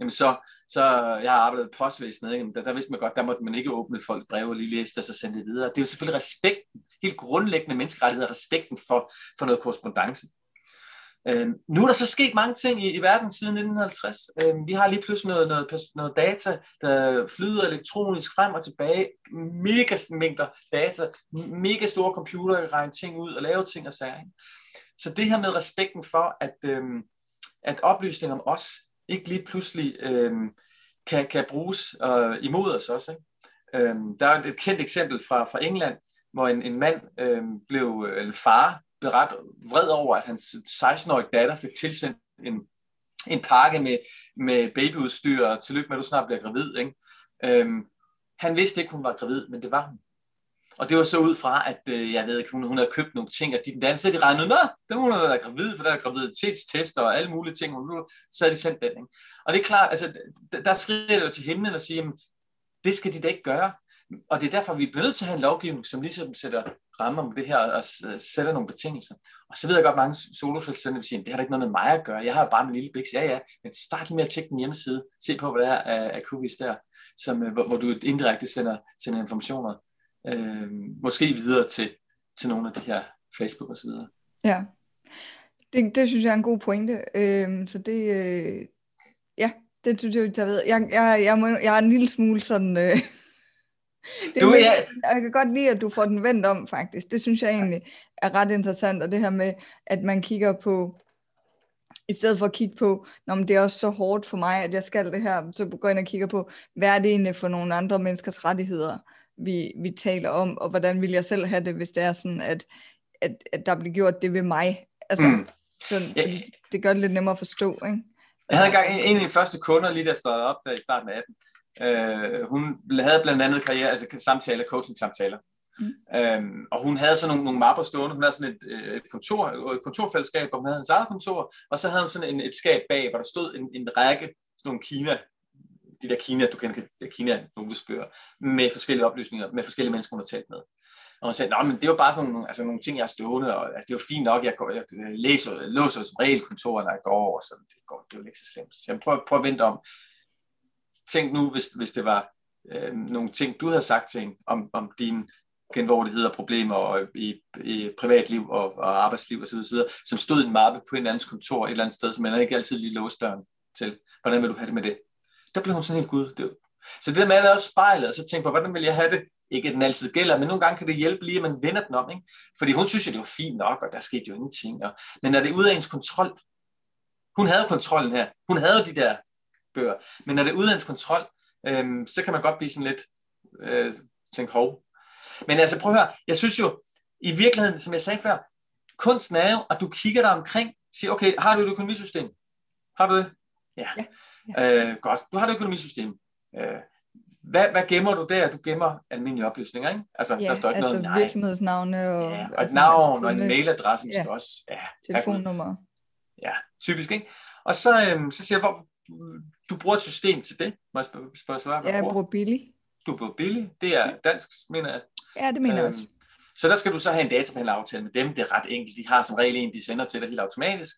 jamen så, så jeg har arbejdet i postvæsenet, ikke? Der, der vidste man godt, der måtte man ikke åbne folk breve og lige læse det, og så sende det videre. Det er jo selvfølgelig respekten, helt grundlæggende menneskerettighed, respekten for, for noget korrespondence. Øh, nu er der så sket mange ting i, i verden siden 1950. Øh, vi har lige pludselig noget, noget, noget data, der flyder elektronisk frem og tilbage. Mega mængder data, mega store computere kan regne ting ud og lave ting og sager. Så det her med respekten for, at, øh, at oplysning om os ikke lige pludselig øh, kan, kan bruges øh, imod os også. Ikke? Øh, der er et kendt eksempel fra, fra England, hvor en, en mand øh, blev, eller far, blev ret vred over, at hans 16-årige datter fik tilsendt en, en pakke med, med babyudstyr, og tillykke med, at du snart bliver gravid. Ikke? Øhm, han vidste ikke, hun var gravid, men det var hun. Og det var så ud fra, at øh, jeg ved ikke, hun, hun havde købt nogle ting, og de, den så de regnede, nå, det må hun have været gravid, for der er graviditetstester og alle mulige ting, og så havde de sendt den. Ikke? Og det er klart, altså, der, der skriver det jo til himlen og siger, jamen, det skal de da ikke gøre. Og det er derfor, vi bliver nødt til at have en lovgivning, som ligesom sætter rammer om det her og øh, sætter nogle betingelser. Og så ved jeg godt, mange soloselvstændige vil sige, det har da ikke noget med mig at gøre. Jeg har bare min lille biks. Ja, ja, men start lige med at tjekke den hjemmeside. Se på, hvad der er af, cookies der, som, øh, hvor, hvor du indirekte sender, sender informationer. Øh, måske videre til, til nogle af de her Facebook og så videre. Ja, det, det synes jeg er en god pointe. Øh, så det, øh, ja, det synes jeg, tager ved. Jeg, jeg, jeg, må, jeg er en lille smule sådan... Øh, det du, ja. Jeg kan godt lide, at du får den vendt om, faktisk. Det synes jeg egentlig er ret interessant, og det her med, at man kigger på, i stedet for at kigge på, når det er også så hårdt for mig, at jeg skal det her, så går jeg ind og kigger på, hvad er det egentlig for nogle andre menneskers rettigheder, vi, vi taler om, og hvordan vil jeg selv have det, hvis det er sådan, at, at, at der bliver gjort det ved mig. Altså, mm. så, ja. det gør det lidt nemmere at forstå, ikke? Jeg havde engang en af de første kunder, lige der stod op der i starten af 18, Øh, hun havde blandt andet karriere, altså samtaler, coaching-samtaler. Mm. Øhm, og hun havde sådan nogle, nogle mapper stående. Hun havde sådan et, øh, et, kontor, et kontorfællesskab, hvor hun havde hans eget kontor, og så havde hun sådan en, et skab bag, hvor der stod en, en række sådan nogle Kina, de der Kina, du kender Kina notesbøger, med forskellige oplysninger, med forskellige mennesker, hun har talt med. Og hun sagde, men det var bare sådan nogle, altså nogle ting, jeg har stående, og altså, det var fint nok, jeg, går, jeg læser, låser som regel kontoret, når jeg går, og så det, går, det er jo ikke så slemt. Så jeg prøver, prøver at vente om, tænk nu, hvis, hvis det var øh, nogle ting, du havde sagt til hende om, om dine genvordigheder og problemer og i, i privatliv og, og arbejdsliv osv., osv., som stod i en mappe på en andens kontor et eller andet sted, som man ikke altid lige låste døren til. Hvordan vil du have det med det? Der blev hun sådan helt gud. Det, så det der med at lave spejlet, og så tænke på, hvordan vil jeg have det? Ikke at den altid gælder, men nogle gange kan det hjælpe lige, at man vender den om. Ikke? Fordi hun synes jo, det var fint nok, og der skete jo ingenting. Og, men når det er ude af ens kontrol, hun havde kontrollen her. Hun havde de der bøger. Men når det er udlandsk kontrol, øh, så kan man godt blive sådan lidt, øh, tænke hov. Men altså prøv at høre, jeg synes jo, i virkeligheden, som jeg sagde før, kunsten er jo, at du kigger dig omkring, siger, okay, har du et økonomisystem? Har du det? Ja. ja. ja. Øh, godt, du har et økonomisystem. Øh, hvad, hvad gemmer du der? Du gemmer almindelige oplysninger, ikke? Altså, ja, der står ikke altså noget, nej. virksomhedsnavne og... Ja, og et navn og en mailadresse ja. også. Ja, telefonnummer. Ja, typisk, ikke? Og så, øhm, så siger jeg, hvor, du bruger et system til det? Må jeg spørge, spørge hvad ja, jeg bruger billig. Du bruger billig. Det er dansk, mener jeg. Ja, det mener jeg øhm, også. Så der skal du så have en databehandleraftale med dem. Det er ret enkelt. De har som regel en, de sender til dig helt automatisk.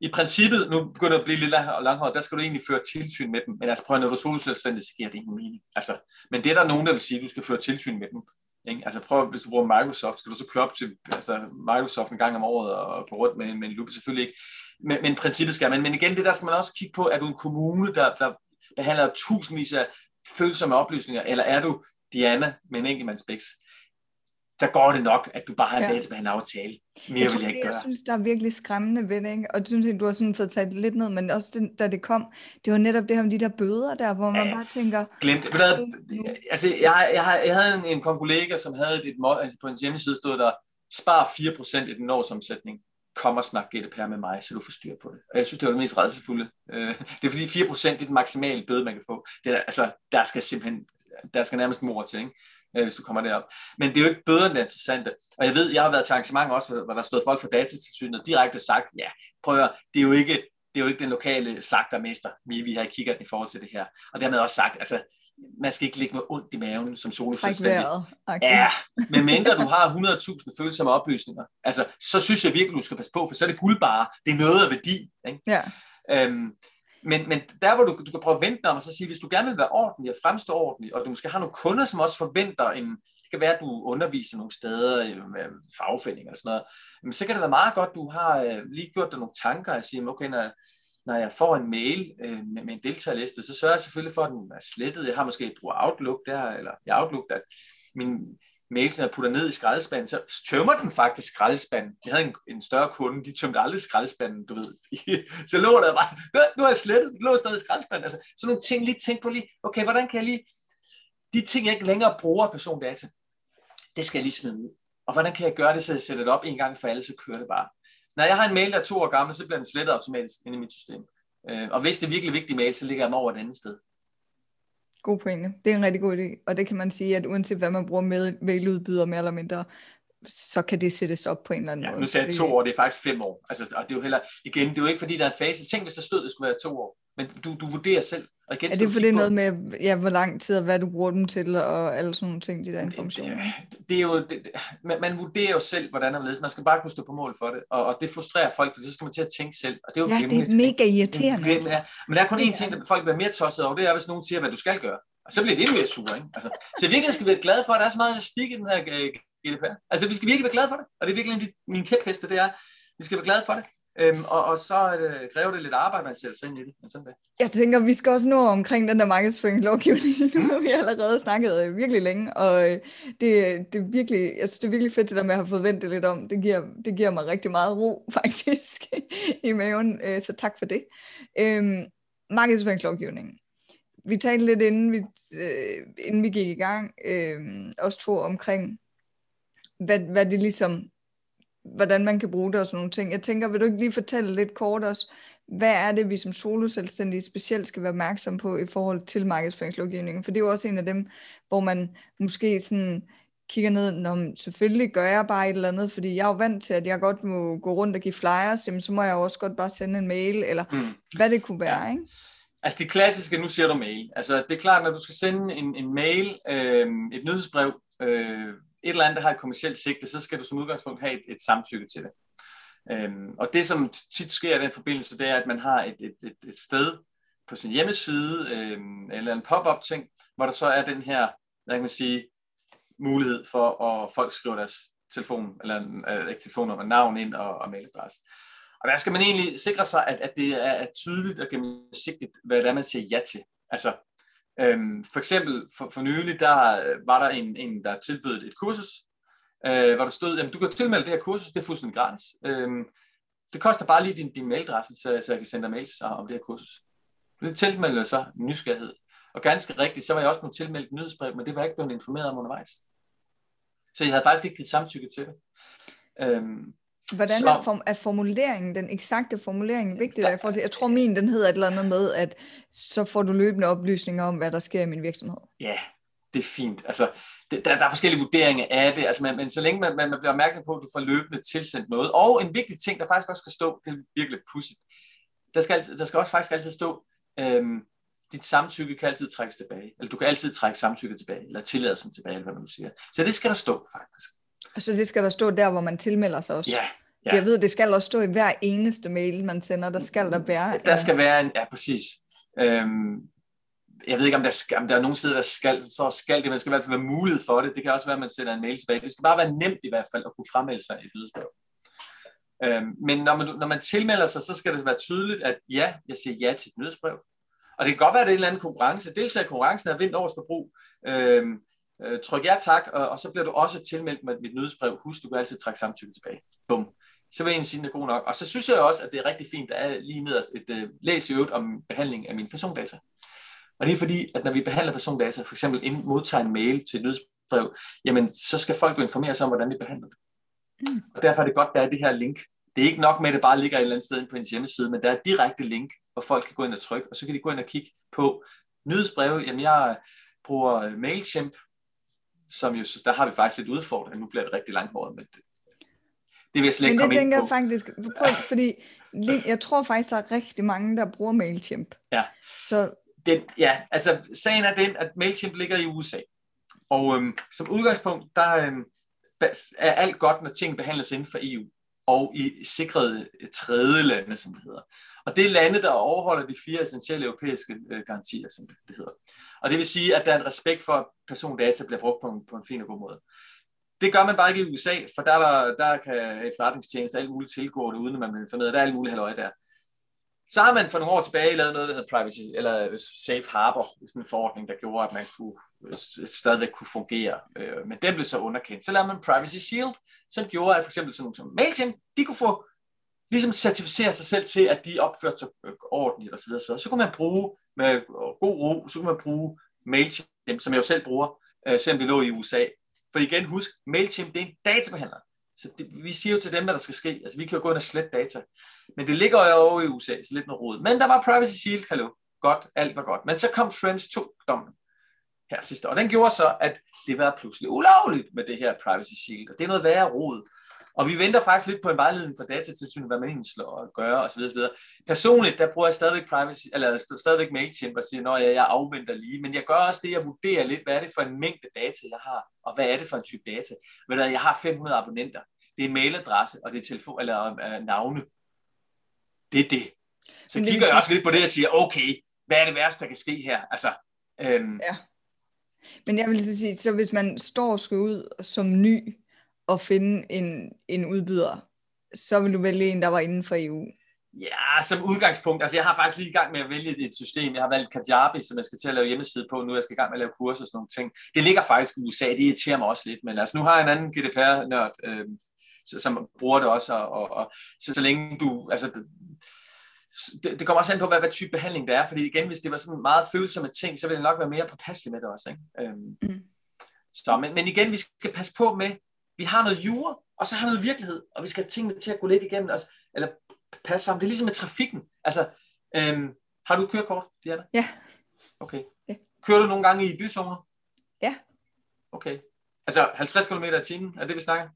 I princippet, nu begynder det at blive lidt langhåret, der skal du egentlig føre tilsyn med dem. Men altså prøv at når du er solselvstændig, så giver det ingen mening. Altså, men det er der nogen, der vil sige, at du skal føre tilsyn med dem. Ikke? Altså prøv, hvis du bruger Microsoft, skal du så køre op til altså Microsoft en gang om året og på rundt med, med en lupe, selvfølgelig ikke. Men, men princippet skal man. Men igen, det der skal man også kigge på, er du en kommune, der, der behandler tusindvis af følsomme oplysninger, eller er du Diana med en enkeltmandsbæks? der går det nok, at du bare har en ja. databehandler-aftale. Mere jeg vil jeg ikke gøre. Jeg synes, der er virkelig skræmmende ved det, ikke? og det synes jeg, du har sådan fået taget lidt ned, men også den, da det kom, det var netop det her med de der bøder der, hvor man ja, bare tænker... Glemt det. Altså, jeg, jeg, jeg havde en, en kollega, som havde et, altså på en hjemmeside, stod der, spar 4% i den årsomsætning kom og snak GDPR med mig, så du får styr på det. Og jeg synes, det var det mest redselsfulde. Øh, det er fordi 4% er den maksimale bøde, man kan få. Det er, altså, der skal simpelthen, der skal nærmest mor til, ikke? Øh, hvis du kommer derop. Men det er jo ikke bøderne, der er interessante. Og jeg ved, jeg har været til arrangementer også, hvor der stod folk fra datatilsynet og direkte sagt, ja, prøv at det er jo ikke, det er jo ikke den lokale slagtermester, vi, vi har i kigger i forhold til det her. Og dermed også sagt, altså, man skal ikke ligge med ondt i maven som solo Okay. *laughs* Ja, men mindre du har 100.000 følsomme oplysninger, altså, så synes jeg virkelig, du skal passe på, for så er det guldbare. Det er noget af værdi. Ikke? Ja. Øhm, men, men der hvor du, du kan prøve at vente om og så sige, hvis du gerne vil være ordentlig og fremstå ordentlig, og du måske har nogle kunder, som også forventer en, Det kan være, at du underviser nogle steder med fagforeninger og sådan noget. Men så kan det være meget godt, du har øh, lige gjort dig nogle tanker og siger, okay, når, når jeg får en mail øh, med, med en deltagerliste, så sørger jeg selvfølgelig for, at den er slettet. Jeg har måske brugt Outlook der, eller jeg Outlook der. Min mail, som jeg putter ned i skraldespanden, så tømmer den faktisk skraldespanden. Jeg havde en, en større kunde, de tømte aldrig skraldespanden, du ved. *laughs* så lå der bare, nu er jeg slettet, lå stadig i skraldespanden. Altså, sådan nogle ting, lige tænk på lige, okay, hvordan kan jeg lige, de ting, jeg ikke længere bruger persondata, det skal jeg lige smide ud. Og hvordan kan jeg gøre det, så jeg sætter det op en gang for alle, så kører det bare. Når jeg har en mail, der er to år gammel, så bliver den slettet automatisk ind i mit system. Øh, og hvis det er virkelig vigtig mail, så ligger jeg dem over et andet sted. God pointe. Det er en rigtig god idé. Og det kan man sige, at uanset hvad man bruger med mailudbyder mere eller mindre, så kan det sættes op på en eller anden ja, måde. Nu sagde jeg to år, det er faktisk fem år. Altså, og det er jo heller, igen, det er jo ikke fordi, der er en fase. Tænk, hvis der stod, det skulle være to år. Men du, du vurderer selv. Og igen, er det for det noget med, ja, hvor lang tid og hvad du bruger dem til, og alle sådan nogle ting, de der informationer? Det, *laughs* det, det er jo, det, man, man vurderer jo selv, hvordan er ledes. Man skal bare kunne stå på mål for det, og, og det frustrerer folk, for så skal man til at tænke selv. Og det er jo ja, det er mega irriterende. Det, altså. Men der er kun én ting, der folk bliver mere tosset over, det er, hvis nogen siger, hvad du skal gøre. Og så bliver det endnu mere sure, ikke? Altså, så virkelig skal vi være glade for, at der er så meget elastik i den her øh, GDPR. Altså, vi skal virkelig være glade for det, og det er virkelig en af mine kæpheste, det er, vi skal være glade for det. Øhm, og, og så øh, kræver det lidt arbejde, man sætter sig ind i det. Men sådan det. Jeg tænker, vi skal også nå omkring den der markedsføringslovgivning. *laughs* Nu har vi allerede snakket øh, virkelig længe, og øh, det, det, er virkelig, jeg synes, det er virkelig fedt, det der med at have fået det lidt om. Det giver, det giver mig rigtig meget ro, *laughs* faktisk, i maven. Øh, så tak for det. Øhm, markedsføringslovgivningen. Vi talte lidt, inden vi, øh, inden vi gik i gang, øh, også to omkring, hvad, hvad det ligesom hvordan man kan bruge det og sådan nogle ting. Jeg tænker, vil du ikke lige fortælle lidt kort også, hvad er det, vi som soloselvstændige specielt skal være opmærksom på i forhold til markedsføringslovgivningen? For det er jo også en af dem, hvor man måske sådan kigger ned, når selvfølgelig gør jeg bare et eller andet, fordi jeg er jo vant til, at jeg godt må gå rundt og give flyers, jamen så må jeg også godt bare sende en mail, eller mm. hvad det kunne være, ikke? Altså det klassiske, nu siger du mail. Altså det er klart, når du skal sende en, en mail, øh, et nyhedsbrev, øh, et eller andet, der har et kommersielt sigte, så skal du som udgangspunkt have et, et samtykke til det. Øhm, og det, som tit sker i den forbindelse, det er, at man har et, et, et, et sted på sin hjemmeside, øhm, eller en pop-up ting, hvor der så er den her, hvad kan man sige, mulighed for, at folk skriver deres telefon, eller øh, ikke telefonnummer, navn ind og, og mailadresse. Og der skal man egentlig sikre sig, at, at det er tydeligt og gennemsigtigt, hvad det er, man siger ja til. Altså, Øhm, for eksempel for, for nylig, der øh, var der en, en der tilbød et kursus, øh, hvor der stod, at du kan tilmelde det her kursus, det er fuldstændig gratis. Øhm, det koster bare lige din, din mailadresse, så, så jeg kan sende dig mails om det her kursus. Det tilmeldte så nysgerrighed. Og ganske rigtigt, så var jeg også blevet tilmeldt nyhedsbrev, men det var jeg ikke blevet informeret om undervejs. Så jeg havde faktisk ikke givet samtykke til det. Øhm, Hvordan er, form, er formuleringen, den eksakte formulering vigtig? Der, jeg, jeg tror min, den hedder et eller andet med, at så får du løbende oplysninger om, hvad der sker i min virksomhed. Ja, det er fint. Altså, det, der, der er forskellige vurderinger af det, altså, men, men så længe man, man, man bliver opmærksom på, at du får løbende tilsendt noget. Og en vigtig ting, der faktisk også skal stå, det er virkelig pudsigt, der skal, altid, der skal også faktisk altid stå, øhm, dit samtykke kan altid trækkes tilbage, eller du kan altid trække samtykke tilbage, eller tilladelsen tilbage, eller hvad man nu siger. Så det skal der stå faktisk. Altså det skal der stå der, hvor man tilmelder sig også? Ja. Ja. Jeg ved, det skal også stå i hver eneste mail, man sender, der skal der være... Der skal være en, ja præcis. Øhm, jeg ved ikke, om der, skal, om der er nogen steder, der skal, så skal det, men der skal i hvert fald være mulighed for det. Det kan også være, at man sender en mail tilbage. Det skal bare være nemt i hvert fald at kunne fremmelde sig i et nyhedsbrev. Øhm, men når man, når man tilmelder sig, så skal det være tydeligt, at ja, jeg siger ja til et nyhedsbrev. Og det kan godt være, at det er en eller anden konkurrence. Deltager i konkurrencen er vind års forbrug. Øhm, øh, tryk ja tak, og, og så bliver du også tilmeldt med mit nyhedsbrev. Husk, du kan altid trække samtykke tilbage. Bum. Så vil en sige, det er god nok. Og så synes jeg også, at det er rigtig fint, der er lige nederst et uh, læs i øvrigt om behandling af mine persondata. Og det er fordi, at når vi behandler persondata, for eksempel inden modtager en mail til et nyhedsbrev, jamen så skal folk jo informere sig om, hvordan vi behandler det. Mm. Og derfor er det godt, at der er det her link. Det er ikke nok med, at det bare ligger et eller andet sted på ens hjemmeside, men der er et direkte link, hvor folk kan gå ind og trykke, og så kan de gå ind og kigge på nyhedsbreve. Jamen jeg bruger MailChimp, som jo, der har vi faktisk lidt udfordring. Nu bliver det rigtig langt men det, det vil jeg slet ikke komme ind på. Men det tænker jeg faktisk på, fordi jeg tror faktisk, der er rigtig mange, der bruger MailChimp. Ja. Så... Den, ja, altså sagen er den, at MailChimp ligger i USA. Og øhm, som udgangspunkt, der øhm, er alt godt, når ting behandles inden for EU. og i sikrede tredje lande, som det hedder. Og det er lande, der overholder de fire essentielle europæiske øh, garantier, som det hedder. Og det vil sige, at der er en respekt for, at persondata bliver brugt på en, på en fin og god måde. Det gør man bare ikke i USA, for der, der, der kan efterretningstjeneste alt muligt tilgå det, uden at man vil finde der er alt muligt halvøje der. Så har man for nogle år tilbage lavet noget, der hedder privacy, eller øh, safe harbor, sådan en forordning, der gjorde, at man kunne, øh, stadigvæk kunne fungere. Øh, men den blev så underkendt. Så lavede man privacy shield, som gjorde, at for eksempel sådan nogle som MailChimp, de kunne få ligesom certificere sig selv til, at de opførte sig ordentligt osv. Så, så kunne man bruge med god ro, så kunne man bruge MailChimp, som jeg jo selv bruger, selvom det lå i USA. For igen, husk, MailChimp det er en databehandler. Så det, vi siger jo til dem, hvad der skal ske. Altså, vi kan jo gå ind og slette data. Men det ligger jo over i USA, så lidt noget rod. Men der var Privacy Shield, hallo. Godt, alt var godt. Men så kom Schrems 2-dommen her sidste år. Den gjorde så, at det var pludselig ulovligt med det her Privacy Shield. Og det er noget værre rod. Og vi venter faktisk lidt på en vejledning fra datatilsynet, hvad man egentlig slår og gøre osv. osv. Personligt, der bruger jeg stadigvæk privacy, eller stadigvæk MailChimp og siger, at jeg afventer lige, men jeg gør også det, jeg vurderer lidt, hvad er det for en mængde data, jeg har, og hvad er det for en type data. Ved du, jeg har 500 abonnenter. Det er mailadresse, og det er telefon, eller uh, navne. Det er det. Så men kigger jeg også lidt på det og siger, okay, hvad er det værste, der kan ske her? Altså, øhm, ja. Men jeg vil sige, så hvis man står og skal ud som ny, at finde en, en udbyder, så vil du vælge en, der var inden for EU? Ja, som udgangspunkt. Altså, jeg har faktisk lige i gang med at vælge et system. Jeg har valgt Kajabi, som jeg skal til at lave hjemmeside på nu. Jeg skal i gang med at lave kurser og sådan nogle ting. Det ligger faktisk i USA. Det irriterer mig også lidt. Men altså, nu har jeg en anden GDPR-nørd, øh, som bruger det også. Og, og, og så, så længe du... Altså, det, det kommer også an på, hvad, hvad type behandling det er. Fordi igen, hvis det var sådan meget følsomme ting, så ville det nok være mere påpasselig med det også. Ikke? Øhm, mm. Så, men, men igen, vi skal passe på med, vi har noget jure, og så har vi noget virkelighed, og vi skal have tingene til at gå lidt igennem os, eller passe sammen. Det er ligesom med trafikken. Altså, øhm, har du kørekort, Diana? Ja. Okay. Ja. Kører du nogle gange i byzoner? Ja. Okay. Altså 50 km i timen, er det, vi snakker?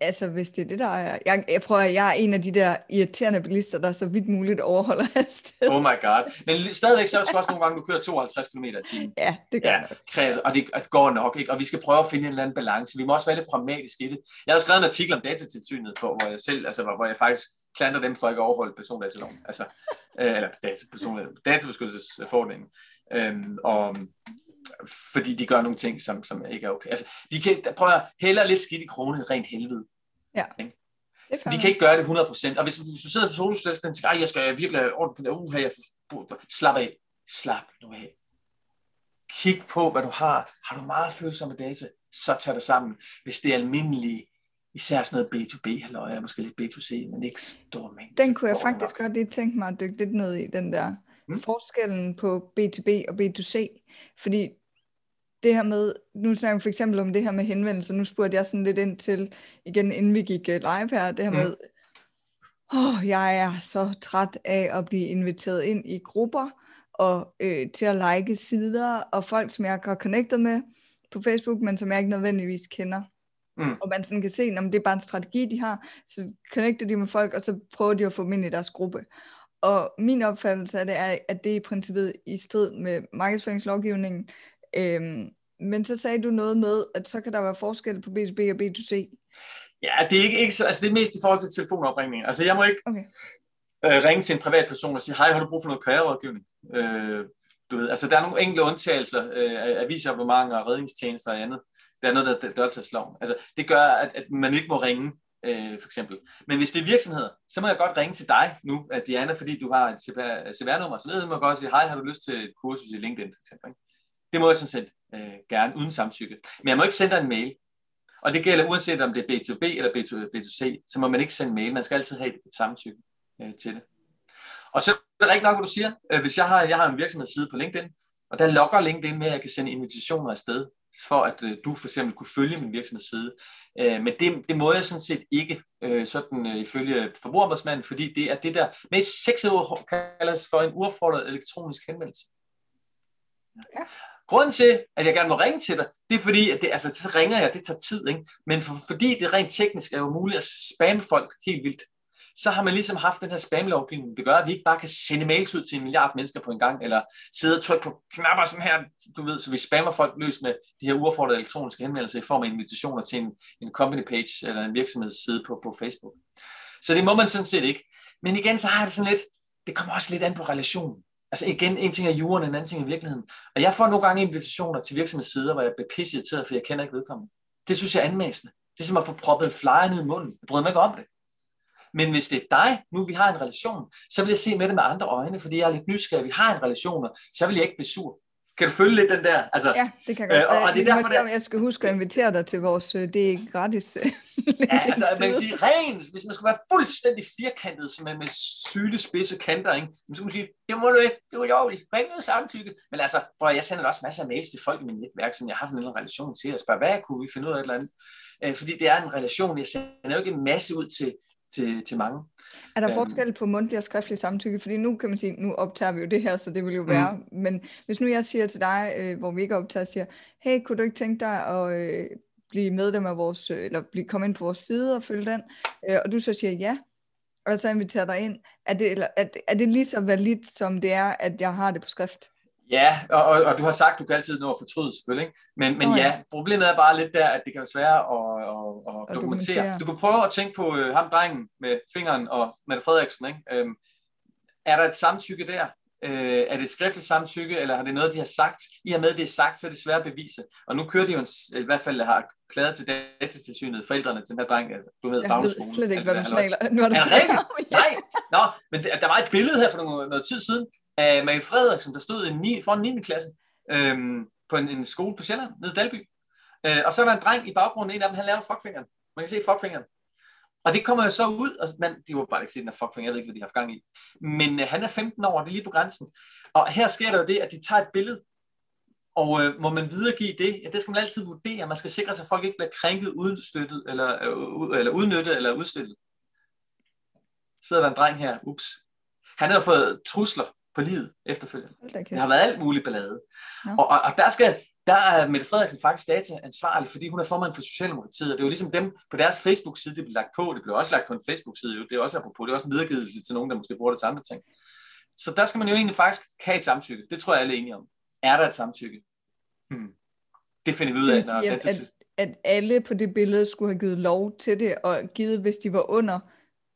Altså, hvis det er det, der er... Jeg, jeg prøver, jeg er en af de der irriterende bilister, der så vidt muligt overholder *laughs* hastighed. Oh my god. Men stadigvæk så er der også nogle gange, du kører 52 km i timen. Ja, det gør ja, nok. Og det, det går nok, ikke? Og vi skal prøve at finde en eller anden balance. Vi må også være lidt pragmatiske i det. Jeg har skrevet en artikel om datatilsynet, for, hvor jeg selv, altså hvor jeg faktisk klandrer dem for ikke at overholde persondataloven. Altså, øh, eller data, person, databeskyttelsesforordningen. Øhm, og fordi de gør nogle ting, som, som ikke er okay. Altså, vi kan, prøve at hellere lidt skidt i kronen rent helvede. Ja. Ikke? Vi kan ikke gøre det 100%. Og hvis, hvis du sidder på solostudsen og tænker, jeg skal virkelig ordentligt på det, uh, jeg slap af. Slap nu af. Kig på, hvad du har. Har du meget følsomme data, så tag det sammen. Hvis det er almindelige, især sådan noget B2B, eller måske lidt B2C, men ikke stor mængde. Den kunne jeg faktisk godt lige tænke mig at dykke lidt ned i, den der hmm? forskellen på B2B og B2C. Fordi det her med, nu snakker vi for eksempel om det her med henvendelser, nu spurgte jeg sådan lidt ind til, igen inden vi gik øh, live her, det her med, åh, oh, jeg er så træt af at blive inviteret ind i grupper, og øh, til at like sider, og folk, som jeg har connectet med på Facebook, men som jeg ikke nødvendigvis kender. Mm. Og man sådan kan se, om det er bare en strategi, de har, så connecter de med folk, og så prøver de at få dem ind i deres gruppe. Og min opfattelse af det er, at det er i princippet i strid med markedsføringslovgivningen, Øhm, men så sagde du noget med, at så kan der være forskel på B2B og B2C. Ja, det er ikke, ikke så, altså det er mest i forhold til telefonopringning. Altså jeg må ikke okay. øh, ringe til en privat person og sige, hej, har du brug for noget karriererådgivning? Øh, du ved, altså der er nogle enkelte undtagelser, øh, avisabonnementer og redningstjenester og andet. Det er noget, der, der, der er Altså det gør, at, at man ikke må ringe øh, for eksempel. Men hvis det er virksomheder, så må jeg godt ringe til dig nu, at Diana, fordi du har et CPR-nummer, så må jeg godt sige, hej, har du lyst til et kursus i LinkedIn, for eksempel. Ikke? Det må jeg sådan set øh, gerne uden samtykke. Men jeg må ikke sende dig en mail. Og det gælder uanset om det er B2B eller B2C, så må man ikke sende mail. Man skal altid have et samtykke øh, til det. Og så er det ikke nok, hvad du siger. Øh, hvis jeg har, jeg har en virksomhedsside på LinkedIn, og der logger LinkedIn med, at jeg kan sende invitationer afsted, for at øh, du for eksempel kunne følge min virksomhedsside. Øh, men det, det må jeg sådan set ikke, øh, sådan øh, ifølge forbrugerombudsmanden, fordi det er det der, med et sexet kaldes for en uaffordret elektronisk henvendelse. Ja. Grunden til, at jeg gerne må ringe til dig, det er fordi, at det, altså, så ringer jeg, det tager tid, ikke? men for, fordi det rent teknisk er jo muligt at spamme folk helt vildt, så har man ligesom haft den her spamlovgivning, der det gør, at vi ikke bare kan sende mails ud til en milliard mennesker på en gang, eller sidde og trykke på knapper sådan her, du ved, så vi spammer folk løs med de her uaffordrede elektroniske henvendelser i form af invitationer til en, en company page eller en virksomhedsside på, på Facebook. Så det må man sådan set ikke. Men igen, så har det sådan lidt, det kommer også lidt an på relationen. Altså igen, en ting er jorden, en anden ting er virkeligheden. Og jeg får nogle gange invitationer til virksomhedssider, hvor jeg bliver pisse irriteret, for jeg kender ikke vedkommende. Det synes jeg er anmæsende. Det er som at få proppet en flyer ned i munden. Jeg bryder mig ikke om det. Men hvis det er dig, nu vi har en relation, så vil jeg se med det med andre øjne, fordi jeg er lidt nysgerrig, vi har en relation, så vil jeg ikke blive sur. Kan du følge lidt den der? Altså, ja, det kan jeg godt. Øh, og, og det er derfor, der... Jeg skal huske at invitere dig til vores, øh, det er gratis. Øh, *laughs* ja, altså man kan sige, ren, hvis man skulle være fuldstændig firkantet, som med, med syle spidse kanter, ikke? så skulle man sige, det må du ikke, det er ulovligt, ring noget samtykke. Men altså, prøv, jeg sender også masser af mails til folk i min netværk, som jeg har haft en relation til, og spørger, hvad kunne vi finde ud af et eller andet? fordi det er en relation, jeg sender jo ikke en masse ud til, til, til mange. Er der øhm. forskel på mundtlig og skriftlig samtykke? Fordi nu kan man sige, nu optager vi jo det her, så det vil jo være. Mm. Men hvis nu jeg siger til dig, øh, hvor vi ikke optager, siger, hey, kunne du ikke tænke dig at øh, blive medlem af vores, øh, eller blive, komme ind på vores side og følge den, øh, og du så siger ja, og så inviterer dig ind, er det, eller, er, er det lige så validt, som det er, at jeg har det på skrift? Ja, og, og, og du har sagt, du kan altid nå at fortryde selvfølgelig. Ikke? Men, men oh, ja. ja, problemet er bare lidt der, at det kan være svært at, at, at, at dokumentere. dokumentere. Du kan prøve at tænke på uh, ham drengen med fingeren og Mette Frederiksen. Ikke? Um, er der et samtykke der? Uh, er det et skriftligt samtykke, eller har det noget, de har sagt? I har med, det er sagt, så er det svært at bevise. Og nu kører de jo, en, i hvert fald har klaget til datatilsynet, forældrene til den her dreng, du ved, Jeg ved slet ikke, hvad du snakker. Nu er det *laughs* Nej, Nå, men der var et billede her for noget, noget tid siden, af Marie Frederiksen, der stod i 9, foran 9. klasse øhm, på en, en skole på Sjælland, nede i Dalby. Øh, og så er der en dreng i baggrunden, en af dem, han laver fuckfingeren. Man kan se fuckfingeren. Og det kommer jo så ud, og man, de var bare ikke se den her fuckfinger, jeg ved ikke, hvad de har haft gang i. Men øh, han er 15 år, det er lige på grænsen. Og her sker der jo det, at de tager et billede, og øh, må man videregive det? Ja, det skal man altid vurdere. Man skal sikre sig, at folk ikke bliver krænket, udstøttet, eller, øh, eller udnyttet, eller udstillet. Så sidder der en dreng her, ups. Han har fået trusler på livet efterfølgende. Det har været alt muligt ballade. No. Og, og, og der skal der er Mette Frederiksen faktisk data ansvarlig, fordi hun er formand for Socialdemokratiet, og det er jo ligesom dem på deres Facebook-side, det blev lagt på, det blev også lagt på en Facebook-side, det er også apropos, det er også en videregivelse til nogen, der måske bruger det til andre ting. Så der skal man jo egentlig faktisk have et samtykke. Det tror jeg alle er enige om. Er der et samtykke? Hmm. Det finder vi ud af. Når at, at, at alle på det billede skulle have givet lov til det, og givet, hvis de var under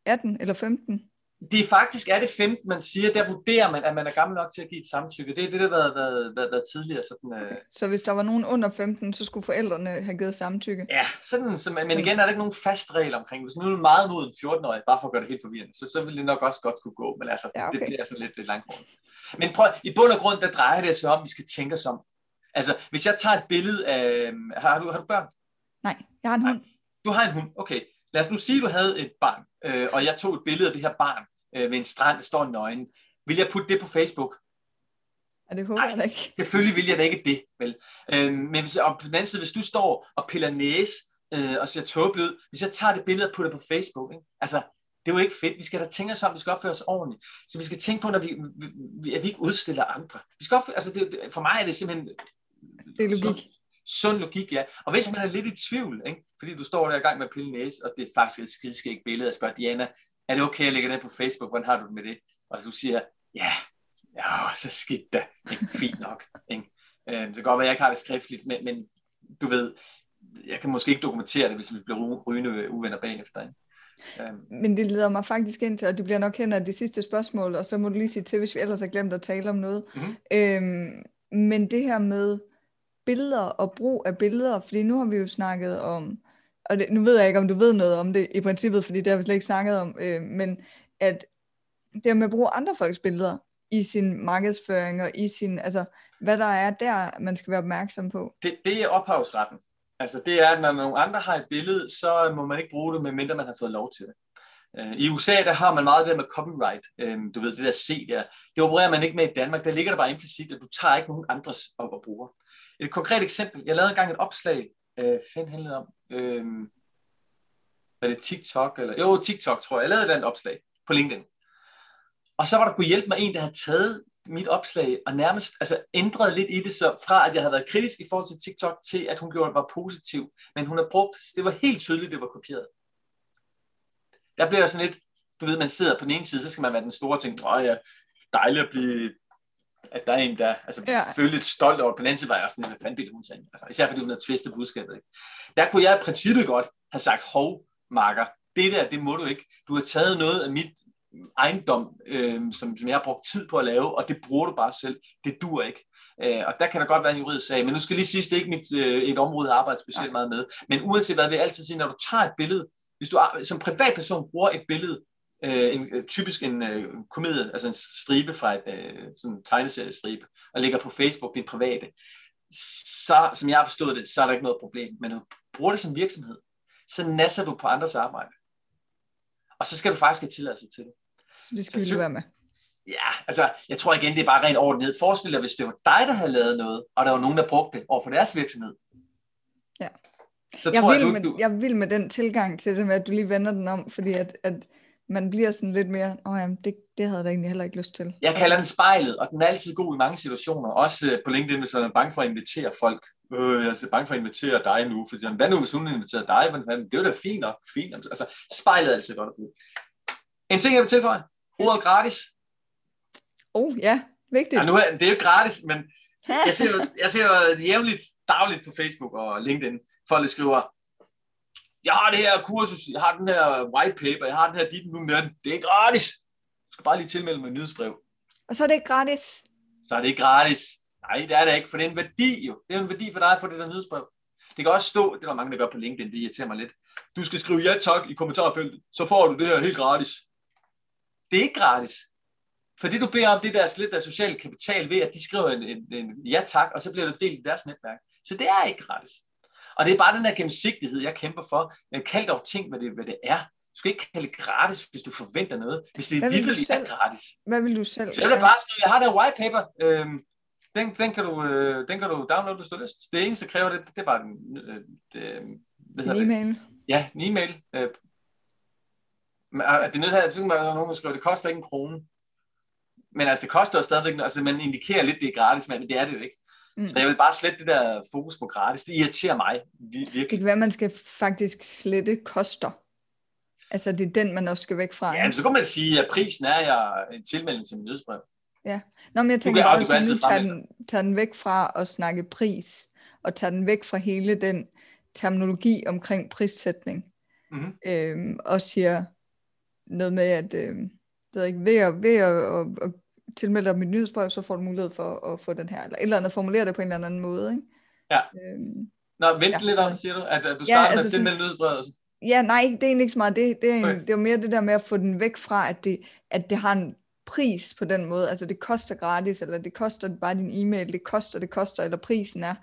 18 eller 15? Det er faktisk er det 15, man siger, der vurderer man, at man er gammel nok til at give et samtykke. Det er det, der har været, været, været, været tidligere. Sådan, øh... Så hvis der var nogen under 15, så skulle forældrene have givet samtykke? Ja, sådan, så, men igen er der ikke nogen fast regel omkring. Hvis nu er meget mod en 14-årig, bare for at gøre det helt forvirrende, så, så vil det nok også godt kunne gå. Men altså, ja, okay. det bliver sådan lidt, lidt langt Men prøv, i bund og grund, der drejer det sig om, at vi skal tænke os om. Altså, hvis jeg tager et billede af... Har du, har du børn? Nej, jeg har en hund. Nej. Du har en hund, okay. Lad os nu sige, at du havde et barn, øh, og jeg tog et billede af det her barn øh, ved en strand, der står nøgen. Vil jeg putte det på Facebook? Ja, det håber jeg ikke. *laughs* Selvfølgelig vil jeg da ikke det, vel? Øh, men hvis, og på den anden side, hvis du står og piller næse øh, og ser tåbeligt ud, hvis jeg tager det billede og putter på Facebook, ikke? altså, det er jo ikke fedt. Vi skal da tænke os om, vi skal opføre os ordentligt. Så vi skal tænke på, når vi, vi, at vi ikke udstiller andre. Vi skal opføre, altså det, for mig er det simpelthen... Det er logik. Sund, logik, ja. Og hvis man er lidt i tvivl, ikke? fordi du står der i gang med at pille næse, og det er faktisk et skideskægt billede, og spørger Diana, er det okay, at lægge det på Facebook? Hvordan har du det med det? Og du siger, ja, ja så skidt da. Fint nok. Ikke? Øh, det kan godt være, at jeg ikke har det skriftligt, men, men du ved, jeg kan måske ikke dokumentere det, hvis vi bliver rygende uvenner bagefter. Ikke? Øhm. Men det leder mig faktisk ind til, og det bliver nok hen af det sidste spørgsmål, og så må du lige sige til, hvis vi ellers har glemt at tale om noget. Mm-hmm. Øhm, men det her med billeder og brug af billeder, fordi nu har vi jo snakket om og det, nu ved jeg ikke, om du ved noget om det i princippet, fordi det har vi slet ikke snakket om, øh, men at det med at bruge andre folks billeder i sin markedsføring og i sin, altså hvad der er der, man skal være opmærksom på. Det, det er ophavsretten. Altså det er, at når nogle andre har et billede, så må man ikke bruge det, medmindre man har fået lov til det. Øh, I USA, der har man meget det med copyright. Øh, du ved, det der C der. Det opererer man ikke med i Danmark. Der ligger der bare implicit, at du tager ikke nogen andres op og bruger. Et konkret eksempel. Jeg lavede engang et opslag, øh, fanden handlede om, øh, var det TikTok, eller, jo, TikTok tror jeg, jeg lavede den opslag på LinkedIn. Og så var der kunne hjælpe mig en, der havde taget mit opslag og nærmest altså, ændret lidt i det, så fra at jeg havde været kritisk i forhold til TikTok, til at hun gjorde det var positiv. Men hun har brugt, det var helt tydeligt, det var kopieret. Der bliver sådan lidt, du ved, man sidder på den ene side, så skal man være den store ting, åh ja, dejligt at blive at der er en, der altså, ja. følte lidt stolt over. På den anden side var jeg også sådan, hvad fanden ville hun sige? Altså, især fordi hun havde tvistet budskabet. Ikke? Der kunne jeg i princippet godt have sagt, hov, marker, det der, det må du ikke. Du har taget noget af mit ejendom, øh, som, som jeg har brugt tid på at lave, og det bruger du bare selv. Det dur ikke. Øh, og der kan der godt være en juridisk sag, men nu skal lige sige, det er ikke mit, øh, et område, jeg arbejder specielt meget med. Men uanset hvad, vil jeg altid sige, når du tager et billede, hvis du som privatperson bruger et billede, øh, en, øh, typisk en øh, komedie, altså en stribe fra et øh, sådan tegneseriestribe, og ligger på Facebook, det er private, så, som jeg har forstået det, så er der ikke noget problem. Men når du bruger det som virksomhed, så nasser du på andres arbejde. Og så skal du faktisk have tilladelse til det. Så det skal så, vi være med. Ja, altså, jeg tror igen, det er bare ren ordentlighed. Forestil dig, hvis det var dig, der havde lavet noget, og der var nogen, der brugte det over for deres virksomhed. Ja. Så jeg, tror, vil jeg, du, med, du... jeg vil med den tilgang til det med, at du lige vender den om, fordi at, at man bliver sådan lidt mere, åh jamen, det, det havde jeg da egentlig heller ikke lyst til. Jeg kalder den spejlet, og den er altid god i mange situationer. Også øh, på LinkedIn, hvis man er bange for at invitere folk. Øh, jeg er bange for at invitere dig nu, for hvad nu, hvis hun inviterer dig? Men, det er da fint nok. Fint. Altså, spejlet er altid godt at bruge. En ting, jeg vil tilføje. Ordet gratis. Oh, ja. Vigtigt. Ja, nu er, det er jo gratis, men *laughs* jeg ser jo, jeg ser jo jævnligt dagligt på Facebook og LinkedIn, folk der skriver, jeg har det her kursus, jeg har den her white paper, jeg har den her dit nu den. Det er gratis. Jeg skal bare lige tilmelde mig et nyhedsbrev. Og så er det ikke gratis? Så er det ikke gratis. Nej, det er det ikke, for det er en værdi jo. Det er en værdi for dig at få det der nyhedsbrev. Det kan også stå, det er der mange, der gør på LinkedIn, det irriterer mig lidt. Du skal skrive ja tak i kommentarfeltet, så får du det her helt gratis. Det er ikke gratis. For det du beder om, det der lidt af social kapital ved, at de skriver en, en, en ja tak, og så bliver det delt i deres netværk. Så det er ikke gratis. Og det er bare den der gennemsigtighed, jeg kæmper for. Kald dog ting, hvad det, hvad det er. Du skal ikke kalde det gratis, hvis du forventer noget. Hvis det virkelig er gratis. Hvad vil du selv? Så jeg vil bare skrive, jeg har der white paper. Øhm, den, den, kan du, øh, den kan du downloade, hvis du har lyst. Det eneste, der kræver det, det er bare den, øh, det, en e-mail. Det? Ja, en e-mail. Øh, det er nødt til at, så kan man nogen, der skriver, det koster ikke en krone. Men altså, det koster jo stadigvæk, altså man indikerer lidt, det er gratis, men det er det jo ikke. Mm. Så jeg vil bare slette det der fokus på gratis. Det irriterer mig virkelig. Det kan være, man skal faktisk slette koster. Altså, det er den, man også skal væk fra. Ja, så kan man sige, at prisen er jeg en tilmelding til min nyhedsbrev. Ja. Nå, men jeg tænker du kan, også, at nu tager den, tager den væk fra at snakke pris, og tager den væk fra hele den terminologi omkring prissætning, mm-hmm. øhm, og siger noget med, at øh, er ikke, ved, at, ved at, at, at tilmelde dig mit nyhedsbrev, så får du mulighed for at få den her, eller et eller andet, formulere det på en eller anden måde. Ikke? Ja. Øhm, Nå, vent ja, lidt om, siger du, at, at du starter ja, altså med at tilmelde nyhedsbrevet? Ja, nej, det er egentlig ikke så meget det. Det er, okay. det er mere det der med at få den væk fra, at det, at det har en pris på den måde. Altså det koster gratis, eller det koster bare din e-mail, det koster, det koster, eller prisen er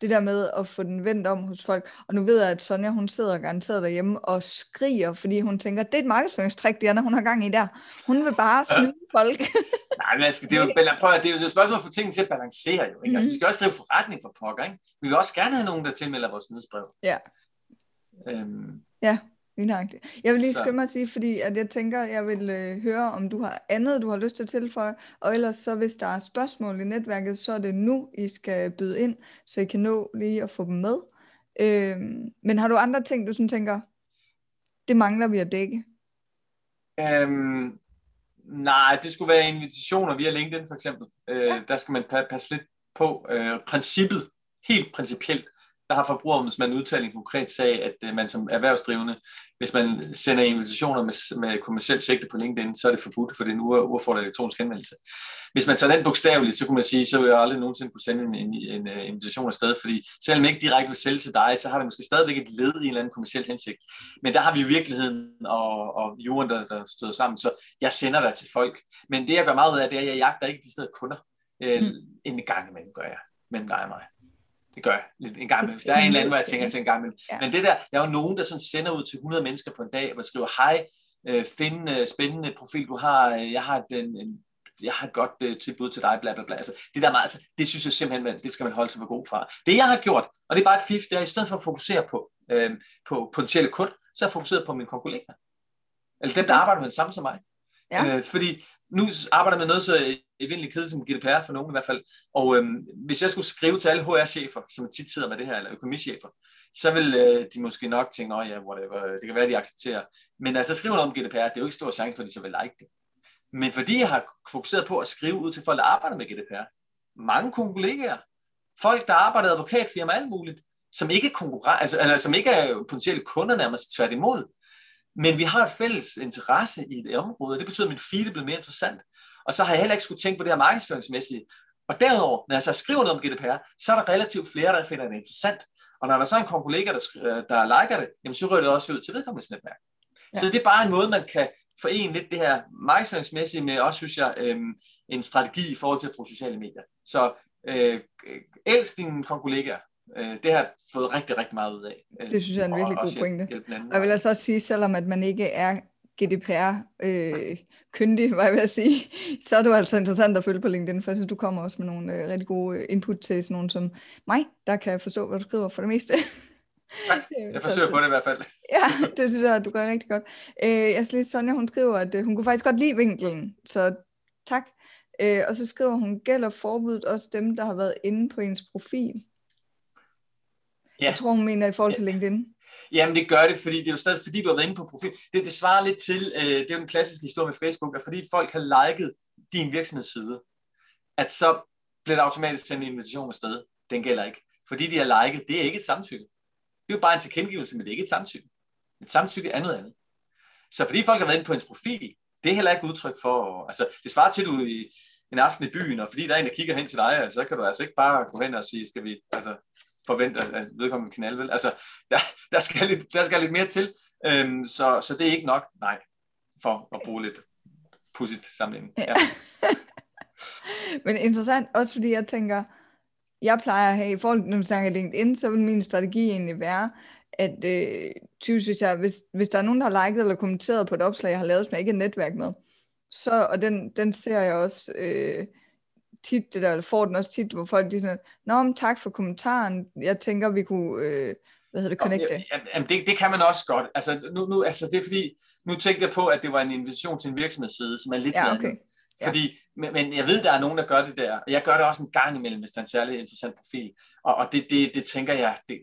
det der med at få den vendt om hos folk. Og nu ved jeg, at Sonja, hun sidder garanteret derhjemme og skriger, fordi hun tænker, det er et markedsføringstrik, Diana, hun har gang i der. Hun vil bare snyde folk. *laughs* Nej, men altså, det er jo, prøv det er jo et spørgsmål at få tingene til at balancere. Jo, ikke? Mm-hmm. Altså, vi skal også drive forretning for pokker. Ikke? Vi vil også gerne have nogen, der tilmelder vores nyhedsbrev. Ja. Øhm, ja, Lige Jeg vil lige skynde mig at sige, fordi at jeg tænker, jeg vil øh, høre, om du har andet, du har lyst til at tilføje, og ellers så hvis der er spørgsmål i netværket, så er det nu, I skal byde ind, så I kan nå lige at få dem med. Øh, men har du andre ting, du sådan tænker, det mangler vi at dække? Øhm, nej, det skulle være invitationer via LinkedIn for eksempel. Øh, ja. Der skal man passe lidt på øh, princippet, helt principielt der har forbrugerombudsmanden udtalt en konkret sag, at øh, man som erhvervsdrivende, hvis man sender invitationer med, med kommersielt sigte på LinkedIn, så er det forbudt, for det er en uaffordret elektronisk henvendelse. Hvis man tager den bogstaveligt, så kunne man sige, så vil jeg aldrig nogensinde kunne sende en, en, en, en invitation afsted, fordi selvom ikke direkte vil sælge til dig, så har det måske stadigvæk et led i en eller anden kommersiel hensigt. Men der har vi virkeligheden og, og jorden, der, der støder sammen, så jeg sender dig til folk. Men det, jeg gør meget ud af, det er, at jeg jagter ikke de steder kunder. Øh, mm. En gang imellem gør jeg, mellem dig og mig. Det gør jeg lidt en gang imellem. Der er en eller anden, hvor jeg tænker til en gang imellem. Ja. Men det der, der er jo nogen, der sådan sender ud til 100 mennesker på en dag, og skriver, hej, øh, find øh, spændende profil, du har, øh, jeg har den, en, jeg har et godt tilbud til dig, bla bla bla. Altså, det der meget, altså, det synes jeg simpelthen, det skal man holde sig for god fra. Det jeg har gjort, og det er bare et fif, det er i stedet for at fokusere på, øh, på potentielle kund, så har jeg fokuseret på mine kollegaer. Eller dem, der arbejder med det samme som mig. Ja. Øh, fordi nu arbejder jeg med noget så evindeligt kedeligt som GDPR for nogen i hvert fald. Og øhm, hvis jeg skulle skrive til alle HR-chefer, som tit sidder med det her, eller økonomichefer, så vil øh, de måske nok tænke, at ja, whatever, øh, det kan være, de accepterer. Men altså skriver noget om GDPR, det er jo ikke stor chance for, at de så vil like det. Men fordi jeg har fokuseret på at skrive ud til folk, der arbejder med GDPR, mange kollegaer, folk, der arbejder i advokatfirma, alt muligt, som ikke, konkurrer- altså, eller som ikke er potentielle kunder nærmest tværtimod, men vi har et fælles interesse i det område, og det betyder, at min feed blevet mere interessant. Og så har jeg heller ikke skulle tænke på det her markedsføringsmæssige. Og derudover, når jeg så skriver noget om GDPR, så er der relativt flere, der finder det interessant. Og når der så er en kollega, der, der liker det, jamen så rører det også ud til vedkommendes netværk. Ja. Så det er bare en måde, man kan forene lidt det her markedsføringsmæssige med også, synes jeg, øhm, en strategi i forhold til at bruge sociale medier. Så øh, elsk dine kollegaer. Øh, det har jeg fået rigtig, rigtig meget ud af. Øh, det synes jeg er en virkelig god pointe. Og jeg vil altså også sige, selvom at man ikke er GDPR-kyndig, øh, hvad jeg vil sige, så er du altså interessant at følge på LinkedIn, for jeg synes, du kommer også med nogle øh, rigtig gode input til sådan nogen som mig, der kan forstå, hvad du skriver for det meste. Tak. *laughs* Jeg forsøger på det i hvert fald. *laughs* ja, det synes jeg, du gør rigtig godt. Øh, jeg skal lige Sonja, hun skriver, at øh, hun kunne faktisk godt lide vinkelen, så tak. Øh, og så skriver hun, gælder forbuddet også dem, der har været inde på ens profil? Ja. Jeg tror, hun mener i forhold til LinkedIn. Jamen det gør det, fordi det er jo stadig, fordi du har været inde på profil. Det, det svarer lidt til, øh, det er jo en klassisk historie med Facebook, at fordi folk har liket din virksomhedsside, at så bliver der automatisk sendt en invitation afsted. Den gælder ikke. Fordi de har liket, det er ikke et samtykke. Det er jo bare en tilkendegivelse, men det er ikke et samtykke. Et samtykke er noget andet. Så fordi folk har været inde på ens profil, det er heller ikke udtryk for, altså det svarer til, at du i en aften i byen, og fordi der er en, der kigger hen til dig, så kan du altså ikke bare gå hen og sige, skal vi altså, forvente, at vedkommende kan vel? Altså, der, der, skal lidt, der skal lidt mere til, øhm, så, så det er ikke nok, nej, for at bruge lidt pudsigt sammenligning. Ja. *laughs* Men interessant, også fordi jeg tænker, jeg plejer at have, i forhold til, når vi snakker LinkedIn, så vil min strategi egentlig være, at øh, typisk, hvis, jeg, hvis, hvis der er nogen, der har liket eller kommenteret på et opslag, jeg har lavet, som jeg ikke er netværk med, så, og den, den ser jeg også øh, tit, det der, får den også tit, hvor folk de sådan, Nå, men tak for kommentaren, jeg tænker, vi kunne, øh, hvad hedder det, connecte. Jamen, det, det kan man også godt. Altså, nu, nu, altså, det er fordi, nu tænkte jeg på, at det var en invitation til en virksomhedsside, som er lidt ja, okay. Fordi, ja. men, men jeg ved, der er nogen, der gør det der, og jeg gør det også en gang imellem, hvis der er en særlig interessant profil. Og, og det, det, det tænker jeg, det,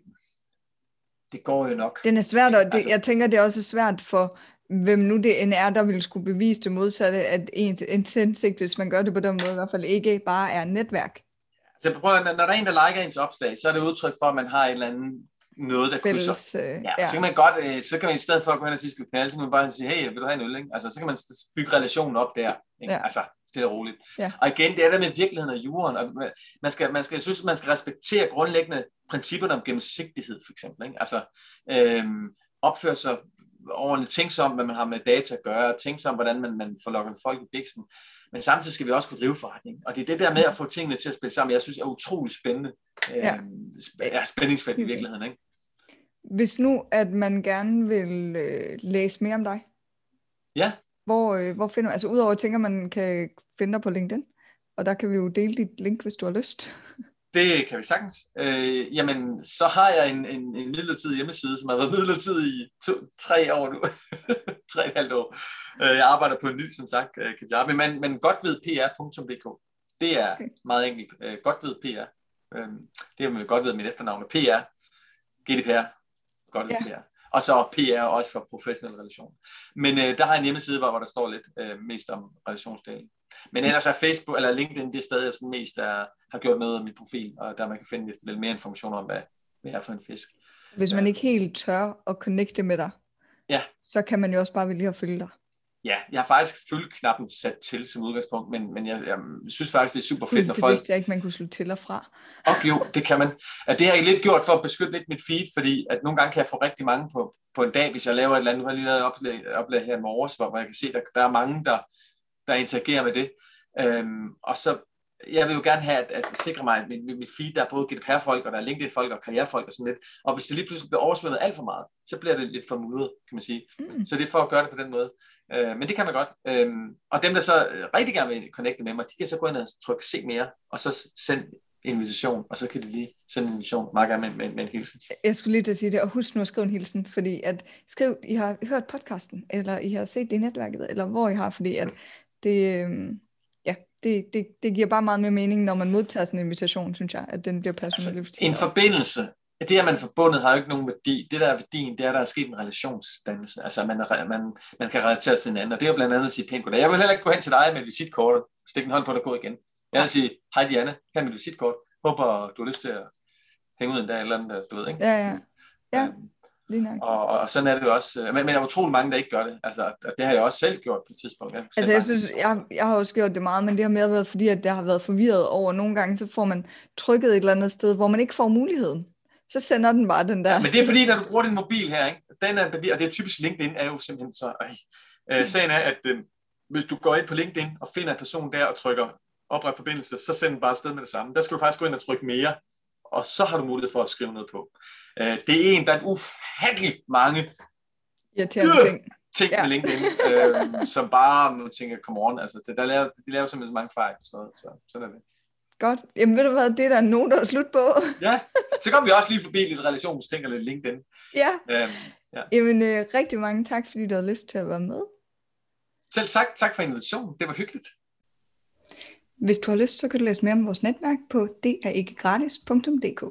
det går jo nok. Den er svært, og det, altså, jeg tænker, det er også svært for hvem nu det end er, der vil skulle bevise det modsatte, at ens indsigt, hvis man gør det på den måde, i hvert fald ikke bare er netværk. Altså prøv, når der er en, der liker ens opslag, så er det udtryk for, at man har et eller andet noget, der Fælles, krydser. Øh, ja, ja. Så kan man godt, øh, så kan man i stedet for at gå hen og sige, skal vi knalde, så kan man bare sige, hey, vil du have en øl? Ikke? Altså, så kan man bygge relationen op der. Ikke? Ja. Altså, stille og roligt. Ja. Og igen, det er der med virkeligheden og jorden. Og man skal, man skal, jeg synes, man skal respektere grundlæggende principperne om gennemsigtighed, for eksempel. Ikke? Altså, øhm, opføre sig ordentligt, tænke sig om, hvad man har med data at gøre, tænke sig om, hvordan man, man får lukket folk i biksen. Men samtidig skal vi også kunne drive forretning. Og det er det der med at få tingene til at spille sammen, jeg synes er utrolig spændende. Ja. Øhm, er spændingsfældt i virkeligheden. Ikke? Hvis nu, at man gerne vil øh, læse mere om dig, ja. hvor, øh, hvor finder man, altså udover at tænker, man kan finde dig på LinkedIn, og der kan vi jo dele dit link, hvis du har lyst. Det kan vi sagtens. Øh, jamen, så har jeg en, en, en midlertidig hjemmeside, som har været midlertidig i to, tre år nu. *laughs* tre og et halvt år. Øh, jeg arbejder på en ny, som sagt, øh, Kajabi, men, men godtvedpr.dk. Det er okay. meget enkelt. Øh, godtvedpr. Øh, det er med godt ved mit efternavn. PR. GDPR. Godtvedpr. Ja. Og så PR også for professionelle relationer. Men øh, der har jeg en hjemmeside, hvor, hvor der står lidt øh, mest om relationsdelen. Men ellers er Facebook eller LinkedIn det sted, jeg sådan mest er, har gjort noget af min profil, og der man kan finde lidt, lidt mere information om, hvad, hvad er for en fisk. Hvis man ikke helt tør at connecte med dig, ja. så kan man jo også bare vælge at følge dig. Ja, jeg har faktisk følge-knappen sat til som udgangspunkt, men, men jeg, jeg synes faktisk, det er super fedt, når det folk... Det vidste jeg ikke, man kunne slå til og fra. Og jo, det kan man. At det har jeg lidt gjort for at beskytte lidt mit feed, fordi at nogle gange kan jeg få rigtig mange på, på en dag, hvis jeg laver et eller andet. Nu har jeg lige lavet oplag, oplag her i morges, hvor jeg kan se, at der, der er mange, der, der interagerer med det. Øhm, og så, jeg vil jo gerne have, at, at sikre mig, at mit, mit feed, der er både GDPR-folk, og der er LinkedIn-folk, og karrierefolk og sådan lidt. Og hvis det lige pludselig bliver oversvømmet alt for meget, så bliver det lidt for mudret, kan man sige. Mm. Så det er for at gøre det på den måde. Øh, men det kan man godt. Øhm, og dem, der så rigtig gerne vil connecte med mig, de kan så gå ind og trykke se mere, og så sende invitation, og så kan de lige sende en invitation meget gerne med, med, med en hilsen. Jeg skulle lige til at sige det, og husk nu at skrive en hilsen, fordi at skriv, I har hørt podcasten, eller I har set det i netværket, eller hvor I har, fordi at det, øhm, det, det, det giver bare meget mere mening, når man modtager sådan en invitation, synes jeg, at den bliver personaliseret. Altså, en forbindelse, det at man er forbundet, har jo ikke nogen værdi. Det der er værdien, det er, at der er sket en relationsdannelse. Altså, man, er, man, man kan relatere til hinanden, og det er jo blandt andet at sige pænt goddag. Jeg vil heller ikke gå hen til dig med et visitkort og stikke en hånd på dig og gå igen. Jeg vil sige, hej Diana, kan mit visitkort. Håber, du har lyst til at hænge ud en dag eller andet, du ved, ikke? Ja, ja. ja. Øhm, Og, og, og sådan er det jo også. Men, men der er utrolig mange, der ikke gør det. Altså, det har jeg også selv gjort på et tidspunkt. Jeg altså jeg synes, jeg, jeg har også gjort det meget, men det har mere været fordi, at det har været forvirret over. Nogle gange så får man trykket et eller andet sted, hvor man ikke får muligheden. Så sender den bare den der. Men det er fordi, når du bruger din mobil her, ikke? Den er, og det er typisk LinkedIn, er jo simpelthen så... Øh, mm. sagen er, at øh, hvis du går ind på LinkedIn og finder en person der og trykker opret forbindelse, så send den bare afsted med det samme. Der skal du faktisk gå ind og trykke mere, og så har du mulighed for at skrive noget på. Øh, det er en blandt ufattelig mange irriterende ting, ting ja. med LinkedIn, øh, som bare, nu tænker, come on, altså, det, der laver, de laver simpelthen så mange fejl og sådan noget, så sådan er det. Godt. Jamen ved du hvad, det er der nogen, der er slut på. *laughs* ja, så kommer vi også lige forbi lidt relationsting og lidt LinkedIn. Ja. Øhm, ja. Jamen øh, rigtig mange tak, fordi du har lyst til at være med. Selv tak, tak for invitationen. Det var hyggeligt. Hvis du har lyst, så kan du læse mere om vores netværk på derikkgratis.dk.